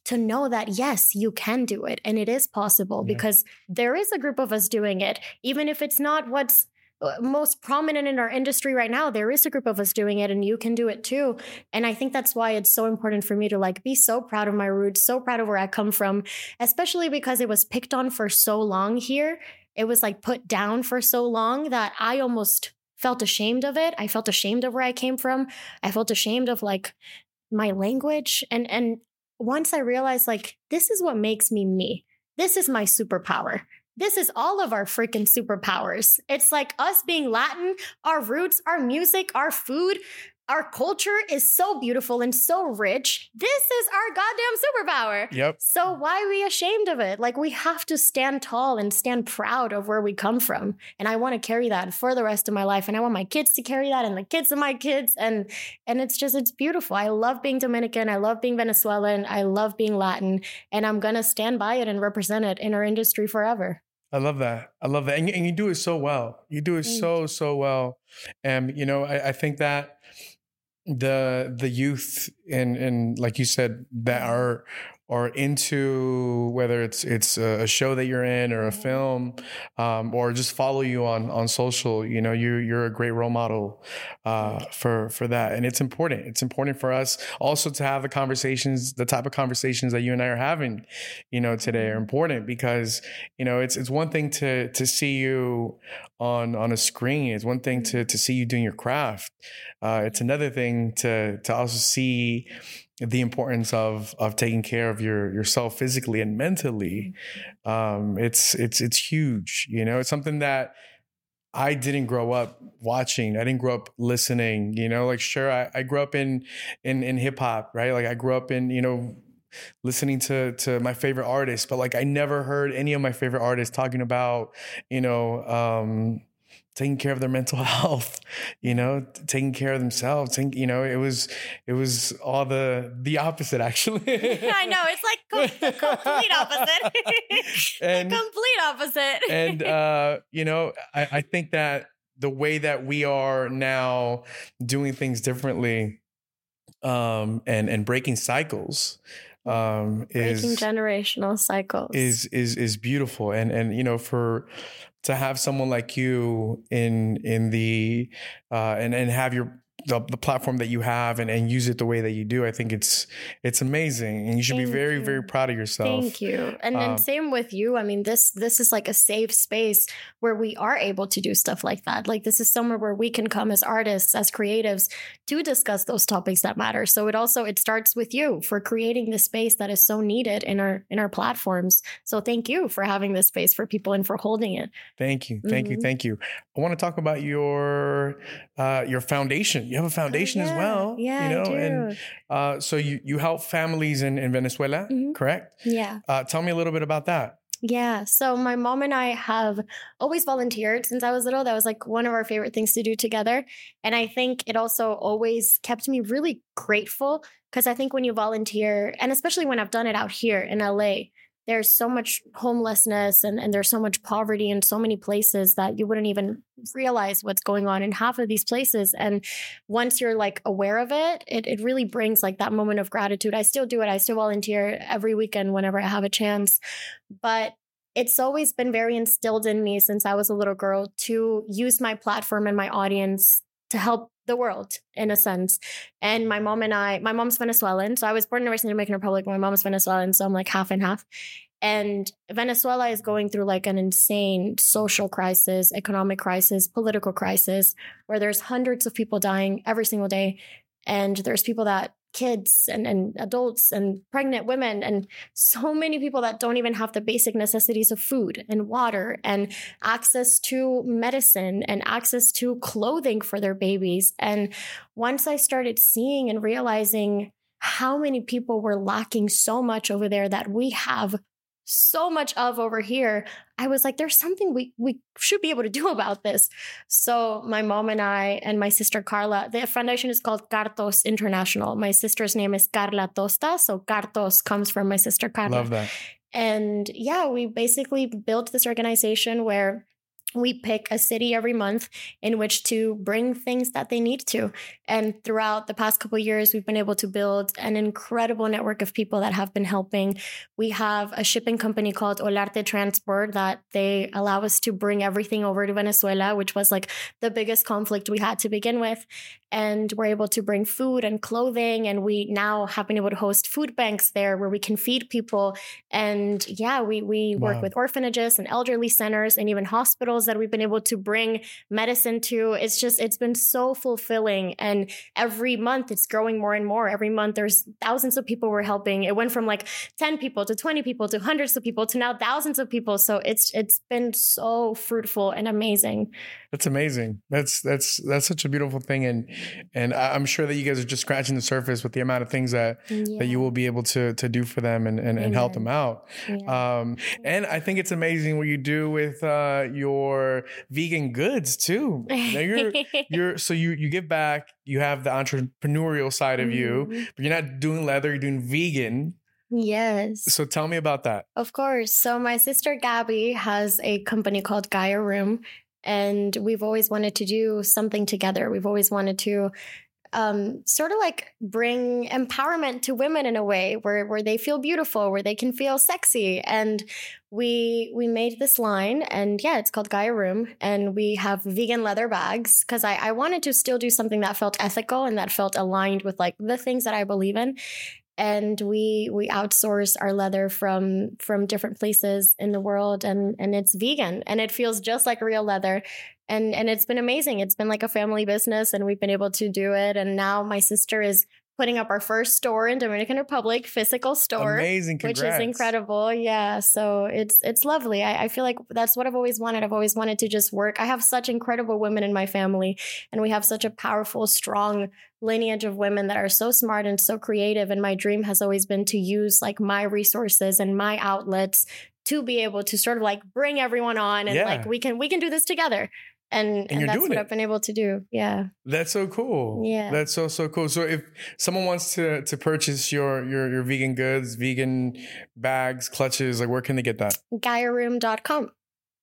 to know that yes, you can do it and it is possible Yeah. because there is a group of us doing it. Even if it's not what's uh, most prominent in our industry right now, there is a group of us doing it and you can do it too. And I think that's why it's so important for me to like be so proud of my roots, so proud of where I come from, especially because it was picked on for so long here. It was like put down for so long that I almost felt ashamed of it. I felt ashamed of where I came from. I felt ashamed of like my language and and once I realized like this is what makes me me. This is my superpower. This is all of our freaking superpowers. It's like us being Latin, our roots, our music, our food, our culture is so beautiful and so rich. This is our goddamn superpower. yep. So why are we ashamed of it? Like we have to stand tall and stand proud of where we come from. And I want to carry that for the rest of my life. And I want my kids to carry that and the kids of my kids. And and it's just it's beautiful. I love being Dominican. I love being Venezuelan. I love being Latin. And I'm gonna stand by it and represent it in our industry forever. I love that. I love that. And you, and you do it so well. You do it so, so well. And, you know, I, I think that the the youth and and like you said that are or into whether it's it's a show that you're in or a Mm-hmm. film um, or just follow you on on social you know you you're a great role model uh, for for that. And it's important. It's important for us also to have the conversations the type of conversations that you and I are having you know today are important because you know it's it's one thing to to see you on on a screen. It's one thing to to see you doing your craft. Uh, it's another thing to to also see the importance of of taking care of your yourself physically and mentally um it's it's it's huge you know it's something that I didn't grow up watching. I didn't grow up listening. You know, like sure, I, I grew up in in in hip hop, right? Like I grew up in you know listening to to my favorite artists, but like I never heard any of my favorite artists talking about you know um, taking care of their mental health. You know, taking care of themselves. Taking, you know, it was it was all the the opposite actually. I know it's like com- complete opposite. And- complete opposite. and uh, you know, I, I think that the way that we are now doing things differently, um, and and breaking cycles, um, breaking is generational cycles. is is is beautiful, and and you know, for to have someone like you in in the uh, and and have your the, the platform that you have and, and use it the way that you do, I think it's it's amazing, and you should be very you. very proud of yourself. Thank you. And Um, then same with you. I mean, this this is like a safe space where we are able to do stuff like that. Like this is somewhere where we can come as artists, as creatives to discuss those topics that matter. So it also it starts with you for creating the space that is so needed in our in our platforms. So thank you for having this space for people and for holding it. Thank you, thank you, Mhm. thank you. I want to talk about your uh, your foundation. You have a foundation as Yeah, well. Yeah, you know, and uh, so you you help families in in Venezuela, Mhm. correct? yeah. Uh, tell me a little bit about that. Yeah. So my mom and I have always volunteered since I was little. That was like one of our favorite things to do together. And I think it also always kept me really grateful because I think when you volunteer, and especially when I've done it out here in LA, there's so much homelessness and, and there's so much poverty in so many places that you wouldn't even realize what's going on in half of these places. And once you're like aware of it, it, it really brings like that moment of gratitude. I still do it. I still volunteer every weekend whenever I have a chance. But it's always been very instilled in me since I was a little girl to use my platform and my audience to help the world in a sense. And my mom and I, my mom's Venezuelan. So I was born and raised in the Dominican Republic. My mom's Venezuelan. So I'm like half and half. And Venezuela is going through like an insane social crisis, economic crisis, political crisis, where there's hundreds of people dying every single day. And there's people that kids and, and adults and pregnant women and so many people that don't even have the basic necessities of food and water and access to medicine and access to clothing for their babies. And once I started seeing and realizing how many people were lacking so much over there that we have so much of over here, I was like, there's something we we should be able to do about this. So my mom and I and my sister Carla, the foundation is called Cartos International. My sister's name is Carla Tosta, so Cartos comes from my sister Carla. Love that. And yeah, we basically built this organization where we pick a city every month in which to bring things that they need to. And throughout the past couple years, we've been able to build an incredible network of people that have been helping. We have a shipping company called Olarte Transport that they allow us to bring everything over to Venezuela, which was like the biggest conflict we had to begin with. And we're able to bring food and clothing. And we now have been able to host food banks there where we can feed people. And yeah, we, we work with orphanages and elderly centers and even hospitals that we've been able to bring medicine to. It's just, it's been so fulfilling. And every month it's growing more and more. Every month there's thousands of people we're helping. It went from like 10 people to 20 people to hundreds of people to now thousands of people. So it's, it's been so fruitful and amazing. That's amazing. That's that's that's such a beautiful thing, and and I'm sure that you guys are just scratching the surface with the amount of things that that you will be able to to do for them and and, and help them out. Yeah. Um, and I think it's amazing what you do with uh, your vegan goods too. Now you're you're so you you give back. You have the entrepreneurial side of you, Mhm. but you're not doing leather. You're doing vegan. Yes. So tell me about that. Of course. So my sister Gabby has a company called Gaia Room, and we've always wanted to do something together. We've always wanted to um, sort of like bring empowerment to women in a way where where they feel beautiful, where they can feel sexy, and we we made this line and yeah it's called gaia room. And we have vegan leather bags because I, I wanted to still do something that felt ethical and that felt aligned with like the things that i believe in and we we outsource our leather from from different places in the world and and it's vegan and it feels just like real leather. And and it's been amazing. It's been like a family business and we've been able to do it. And now my sister is putting up our first store in Dominican Republic, physical store. Amazing, Congrats. which is incredible. Yeah, so it's it's lovely. I, I, feel like that's what I've always wanted. I've always wanted to just work. I have such incredible women in my family, and we have such a powerful, strong lineage of women that are so smart and so creative. And my dream has always been to use like my resources and my outlets to be able to sort of like bring everyone on and yeah. like we can we can do this together and, and, and that's what it. I've been able to do. Yeah. That's so cool. Yeah. That's so so cool. So if someone wants to to purchase your your your vegan goods, vegan bags, clutches, like where can they get that? GaiaRoom.com.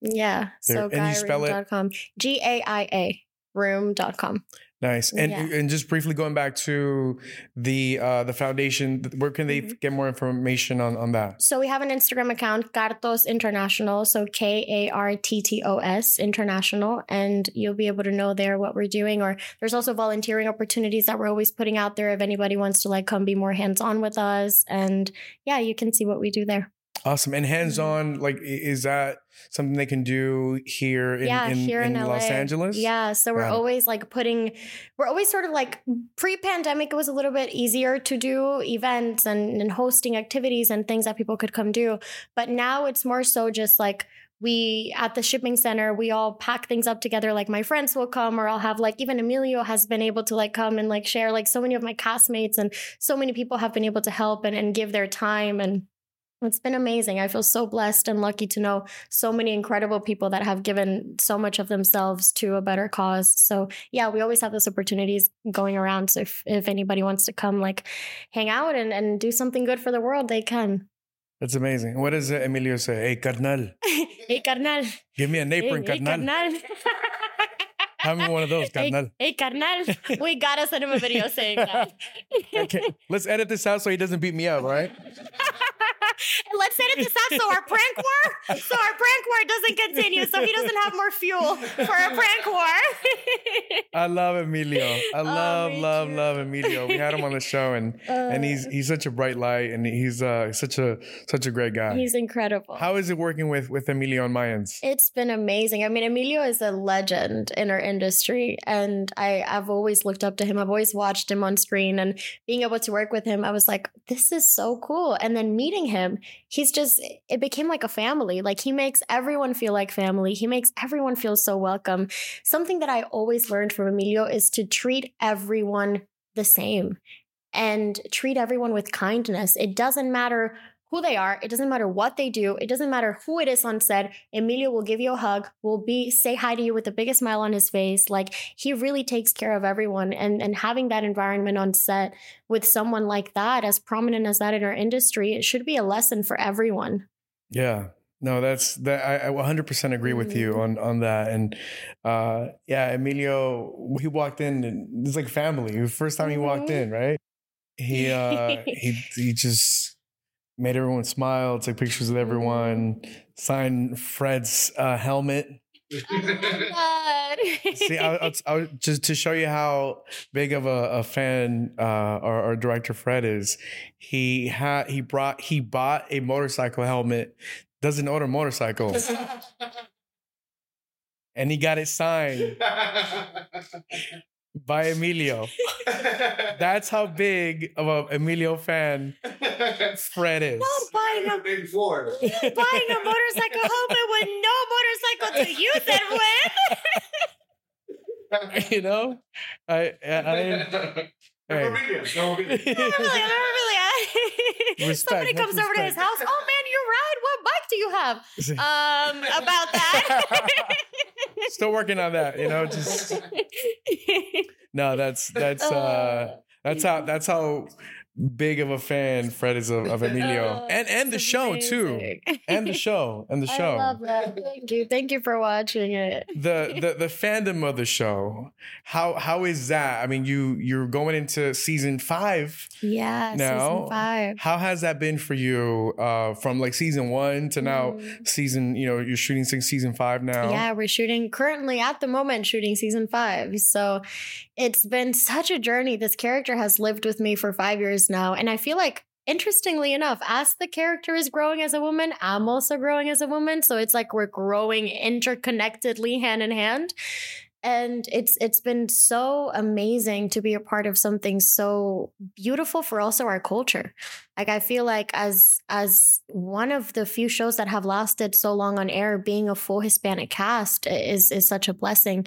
Yeah. There, so GaiaRoom.com. G A I A room.com. Nice. And yeah. and just briefly going back to the uh, the foundation, where can they mm-hmm. get more information on, on that? So we have an Instagram account, Kartos International. So K A R T T O S International. And you'll be able to know there what we're doing. Or there's also volunteering opportunities that we're always putting out there if anybody wants to like come be more hands-on with us. And yeah, you can see what we do there. Awesome. And hands on, mm-hmm. like, is that something they can do here in, yeah, in, here in, in Los Angeles? Yeah. So we're always like putting, we're always sort of like pre pandemic, it was a little bit easier to do events and, and hosting activities and things that people could come do. But now it's more so just like, we at the shipping center we all pack things up together like my friends will come or i'll have like even emilio has been able to like come and like share like so many of my castmates and so many people have been able to help and, and give their time and it's been amazing. I feel so blessed and lucky to know so many incredible people that have given so much of themselves to a better cause. So yeah, we always have those opportunities going around. So if, if anybody wants to come like hang out and, and do something good for the world, they can. That's amazing. What does Emilio say? Hey, carnal. hey, carnal. Give me an apron, hey, carnal. Hey, carnal. Have me one of those, carnal. Hey, hey, carnal. We gotta send him a video saying that. okay, let's edit this out so he doesn't beat me up, right? Let's edit this out so our prank war, so our prank war doesn't continue, so he doesn't have more fuel for a prank war. I love Emilio. I oh, love, oh, love, too. love Emilio. We had him on the show, and uh, and he's he's such a bright light, and he's uh such a such a great guy. He's incredible. How is it working with with Emilio on Mayans? It's been amazing. I mean, Emilio is a legend in our industry, and I I've always looked up to him. I've always watched him on screen, and being able to work with him, I was like, this is so cool. And then meeting him, he's just it became like a family. Like he makes everyone feel like family. He makes everyone feel so welcome. Something that I always learned from Emilio is to treat everyone the same and treat everyone with kindness. It doesn't matter who they are. It doesn't matter what they do. It doesn't matter who it is on set. Emilio will give you a hug, will be say hi to you with the biggest smile on his face. Like he really takes care of everyone. And and having that environment on set with someone like that, as prominent as that in our industry, it should be a lesson for everyone. Yeah. No, that's that. I, I 100% agree with you mm-hmm. on on that. And uh, yeah, Emilio, he walked in and it's like family. First time he walked mm-hmm. in, right? He uh, he he just made everyone smile, took pictures with everyone, signed Fred's uh, helmet. Oh See, I, I, I, just to show you how big of a, a fan uh, our, our, director Fred is. He had he brought he bought a motorcycle helmet. Doesn't order motorcycles. and he got it signed by Emilio. That's how big of a Emilio fan Fred is. Not buying a big Ford. buying a motorcycle helmet with no motorcycle to use it with. you know, I, I, I Hey. Somebody comes over to his house. Oh man, you ride. What bike do you have? Um, about that. Still working on that. You know, just no. That's that's uh, that's how that's how big of a fan Fred is of, of Emilio Oh, and and the show too and the show and the I show love that. Thank you. Thank you for watching it. the, the the fandom of the show how how is that I mean you you're going into season five Yeah, Now, season five. how has that been for you uh from like season one to now Mm. season you know you're shooting since season five now Yeah, we're shooting currently at the moment shooting season five. So it's been such a journey. This character has lived with me for five years now. And I feel like interestingly enough, as the character is growing as a woman, I'm also growing as a woman. So it's like we're growing interconnectedly hand in hand. And it's it's been so amazing to be a part of something so beautiful for also our culture. Like I feel like as as one of the few shows that have lasted so long on air, being a full Hispanic cast is is such a blessing.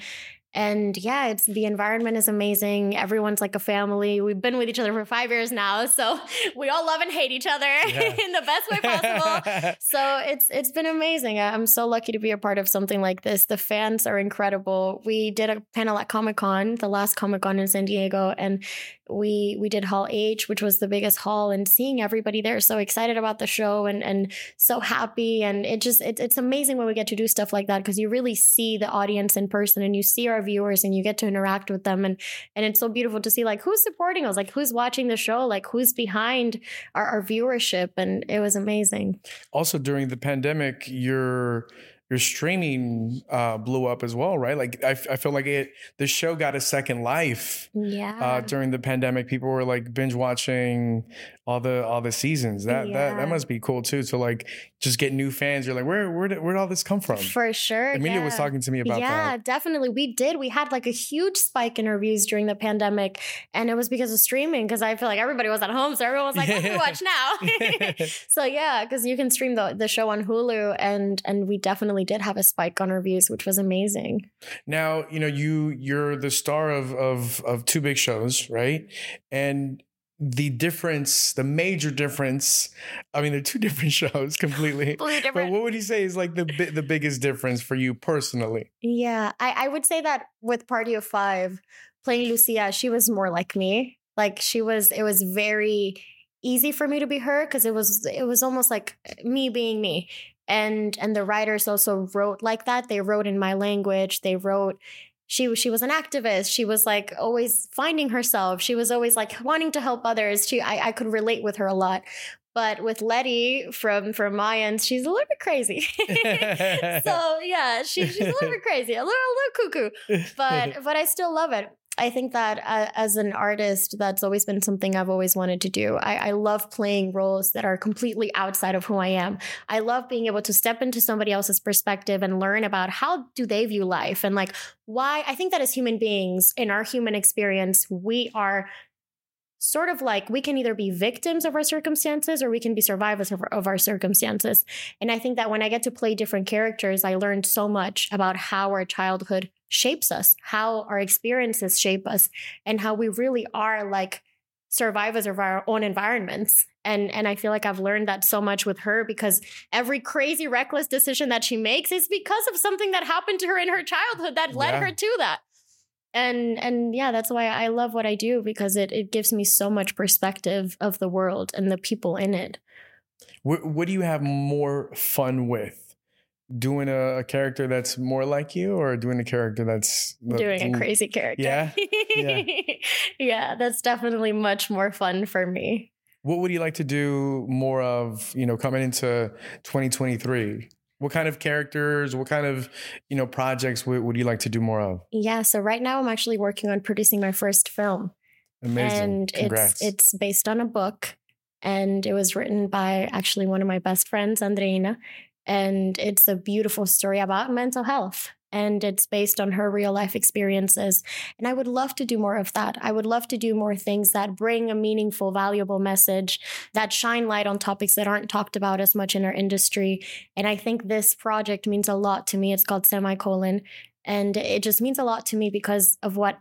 And yeah, it's the environment is amazing. Everyone's like a family. We've been with each other for five years now, so we all love and hate each other Yeah. in the best way possible. so it's it's been amazing. I'm so lucky to be a part of something like this. The fans are incredible. We did a panel at Comic Con, the last Comic Con in San Diego, and we we did Hall H, which was the biggest hall, and seeing everybody there so excited about the show and and so happy, and it just it, it's amazing when we get to do stuff like that because you really see the audience in person and you see our viewers and you get to interact with them. And and it's so beautiful to see like who's supporting us, like who's watching the show, like who's behind our, our viewership, and it was amazing. also during the pandemic your your streaming uh blew up as well right like i, I feel like it the show got a second life Yeah. uh during the pandemic people were like binge watching all the all the seasons that that Yeah. that must be cool too to like just get new fans you're like where where did, where did all this come from For sure. Amelia was talking to me about yeah, that Yeah, definitely. We did. We had like a huge spike in reviews during the pandemic, and it was because of streaming. Because I feel like everybody was at home, so everyone was like, "What do we watch now?" so yeah, because you can stream the the show on Hulu, and and we definitely did have a spike on reviews, which was amazing. now you know you you're the star of of of two big shows right and the difference the major difference i mean they're two different shows completely Completely but what would you say is like the bi- the biggest difference for you personally Yeah, I, I would say that with Party of Five, playing Lucia, she was more like me. Like she was, it was very easy for me to be her because it was, it was almost like eh, me being me. And and the writers also wrote like that. They wrote in my language. They wrote. She was she was an activist. She was like always finding herself. She was always like wanting to help others. She I, I could relate with her a lot. But with Letty from from Mayans, she's a little bit crazy. so yeah, she, she's a little bit crazy, a little, a little cuckoo, but but I still love it. I think that uh, as an artist, that's always been something I've always wanted to do. I, I love playing roles that are completely outside of who I am. I love being able to step into somebody else's perspective and learn about how do they view life and like why. I think that as human beings, in our human experience, we are sort of like we can either be victims of our circumstances or we can be survivors of our, of our circumstances. And I think that when I get to play different characters, I learned so much about how our childhood shapes us, how our experiences shape us, and how we really are like survivors of our own environments. And and I feel like I've learned that so much with her because every crazy reckless decision that she makes is because of something that happened to her in her childhood that led Yeah. her to that. And and yeah, that's why I love what I do because it it gives me so much perspective of the world and the people in it. what, what do you have more fun with doing a, a character that's more like you or doing a character that's Doing a crazy character. Yeah? Yeah. yeah, that's definitely much more fun for me. what would you like to do more of you know coming into 2023 what kind of characters what kind of you know projects would, would you like to do more of Yeah, so right now I'm actually working on producing my first film. amazing And congrats it's it's based on a book and it was written by actually one of my best friends, Andreina. And it's a beautiful story about mental health. And it's based on her real life experiences. And I would love to do more of that. I would love to do more things that bring a meaningful, valuable message, that shine light on topics that aren't talked about as much in our industry. And I think this project means a lot to me. It's called Semicolon. And it just means a lot to me because of what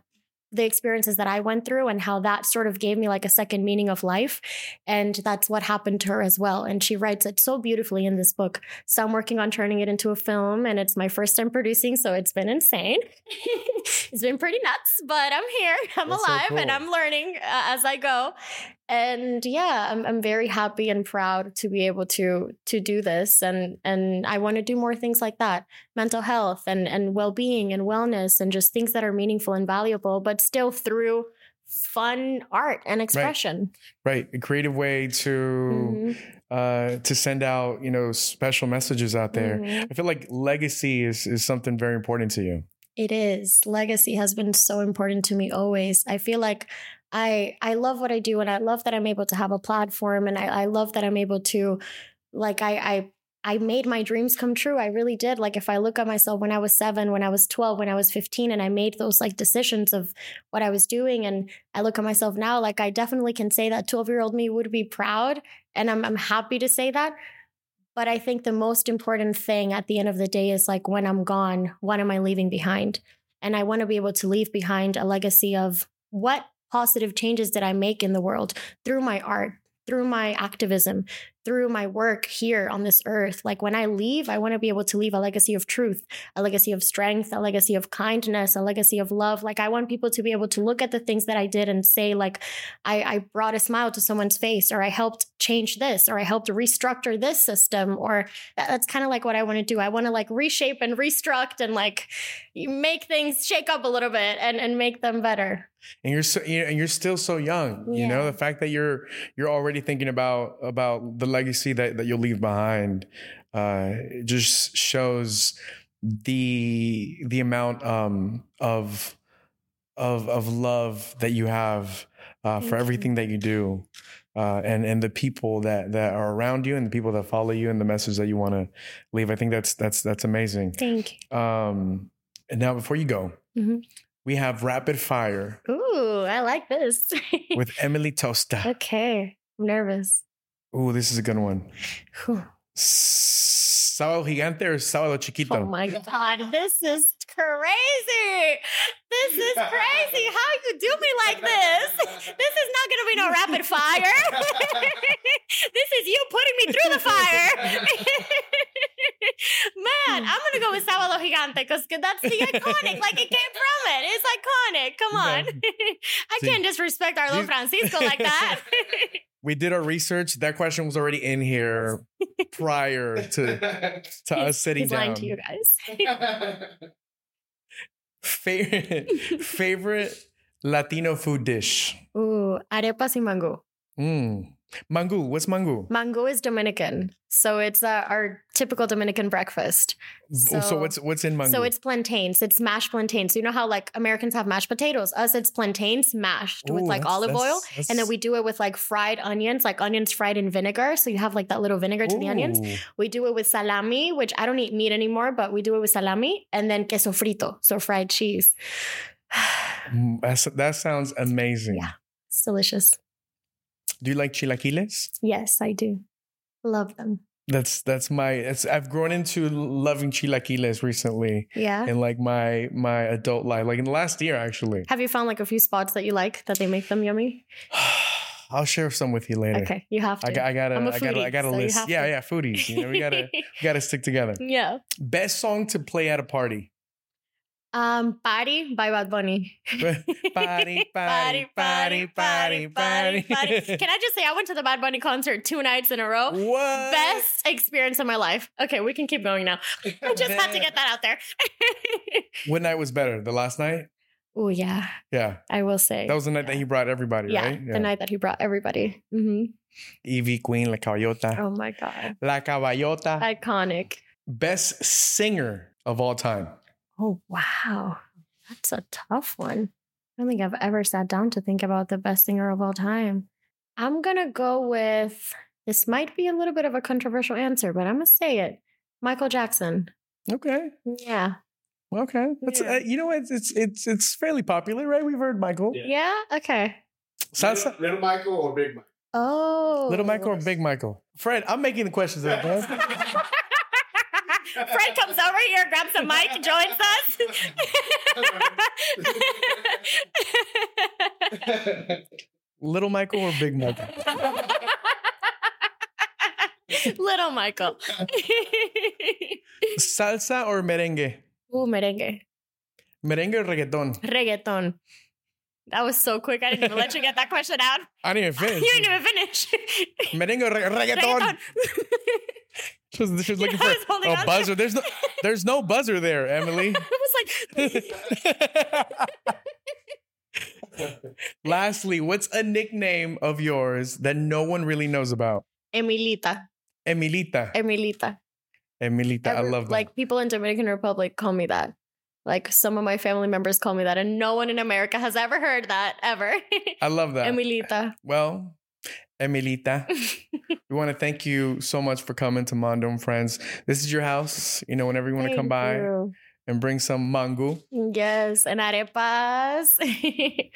the experiences that I went through and how that sort of gave me like a second meaning of life. And that's what happened to her as well. And she writes it so beautifully in this book. So I'm working on turning it into a film and it's my first time producing. So it's been insane. it's been pretty nuts, but I'm here. I'm That's so alive and. I'm learning uh, as I go. And yeah I'm, I'm very happy and proud to be able to to do this and and i want to do more things like that mental health and and well-being and wellness and just things that are meaningful and valuable but still through fun art and expression right a creative way to Mhm, uh to send out you know special messages out there mhm. i feel like legacy is is something very important to you It is. Legacy has been so important to me always. I feel like I I love what I do and I love that I'm able to have a platform and I, I love that I'm able to like I I I made my dreams come true. I really did. Like if I look at myself when I was 7, when I was 12, when I was 15 and I made those like decisions of what I was doing and I look at myself now like I definitely can say that 12-year-old me would be proud and I'm I'm happy to say that. But I think the most important thing at the end of the day is like when I'm gone, what am I leaving behind? And I want to be able to leave behind a legacy of what positive changes that I make in the world through my art, through my activism, through my work here on this earth. Like when I leave, I want to be able to leave a legacy of truth, a legacy of strength, a legacy of kindness, a legacy of love. Like I want people to be able to look at the things that I did and say, like, I, I brought a smile to someone's face, or I helped change this, or I helped restructure this system, or that, that's kind of like what I want to do. I want to like reshape and restruct and like make things shake up a little bit and, and make them better. and you're so you know, and you're still so young you know the fact that you're you're already thinking about about the legacy that, that you'll leave behind uh just shows the the amount um of of of love that you have uh for you. everything that you do uh and and the people that that are around you and the people that follow you and the message that you want to leave i think that's that's that's amazing Thank you. um and now before you go Mhm. we have rapid fire Ooh, I like this. with Emily Tosta. okay. I'm nervous. Ooh, this is a good one. Sábado gigante or sábado chiquito? Oh my God. This is crazy. This is crazy. How you do me like this? This is not going to be no rapid fire. this is you putting me through the fire. Man, I'm going to go with Sábado Gigante because that's the iconic. Like it came from it. It's iconic. Come on. I can't disrespect Arlo Francisco like that. We did our research. That question was already in here prior to to us sitting He's down. lying to you guys. Favorite favorite Latino food dish. Ooh, arepas y mangú. Mm. Mangú. What's mangú? Mangú is Dominican, so it's uh, our typical Dominican breakfast. So, So- what's what's in mangú? So it's plantains. It's mashed plantains. So you know how like Americans have mashed potatoes. Us, it's plantains mashed with like that's- olive that's- oil, and then we do it with like fried onions, like onions fried in vinegar. So you have like that little vinegar to the onions. We do it with salami, which I don't eat meat anymore, but we do it with salami, and then queso frito, so fried cheese. Mm, that sounds amazing. Yeah. It's delicious. Do you like chilaquiles? Yes, I do. Love them. That's that's my. It's, I've grown into loving chilaquiles recently. Yeah. in like my my adult life, like in the last year actually. Have you found like a few spots that you like that they make them yummy? I'll share some with you later. Okay, you have to. I, got, I gotta, I'm gotta, I gotta so list. Yeah, to. yeah, foodies. You know, we gotta, we gotta stick together. yeah. Best song to play at a party. Um, Party by Bad Bunny. Party, party, party, party, party. Can I just say I went to the Bad Bunny concert two nights in a row? What? Best experience of my life. Okay, we can keep going now. I just had to get that out there. What night was better? The last night? oh yeah, Yeah, I will say that was the night that he brought everybody, yeah, right? the night that he brought everybody. hmm Ivy Queen, La Caballota. Oh my god, La Caballota. iconic. Best singer of all time. Oh wow, that's a tough one. I don't think I've ever sat down to think about the best singer of all time. I'm gonna go with this. Might be a little bit of a controversial answer, but I'm gonna say it. Michael Jackson. Okay. Yeah. Okay. That's, Yeah. uh, you know, it's, it's it's it's fairly popular, right? We've heard Michael. Yeah. Yeah. Okay. Salsa. Little, little Michael or Big Mike? Oh. Little Michael or Big Michael? Fred, I'm making the questions up, man. Fred comes over here, grabs a mic, joins us. Little Michael or Big Michael? Little Michael. Salsa or merengue? Ooh, merengue. Merengue or reggaeton? Reggaeton. That was so quick. I didn't even let you get that question out. I didn't even finish. You didn't even finish. Merengue re- reggaeton. Reggaeton. She was, she was looking I for a on. buzzer. There's no, there's no buzzer there, Emily. it was like Lastly, what's a nickname of yours that no one really knows about? Emilita. Emilita. Emilita. Emilita. I love that. Like people in Dominican Republic call me that. Like some of my family members call me that, and no one in America has ever heard that ever. I love that. Emilita. Well, Emilita, we want to thank you so much for coming to Mondo and Friends. This is your house. You know, whenever you want to come by you. and bring some mangú, Yes, and arepas.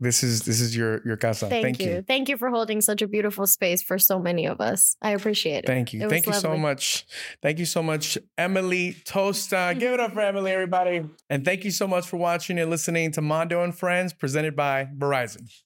this is this is your your casa. Thank, Thank, you. Thank you for holding such a beautiful space for so many of us. I appreciate it. Thank you. It Thank you so much. Thank you so much, Emily Tosta. Give it up for Emily, everybody. And thank you so much for watching and listening to Mondo and Friends, presented by Verizon.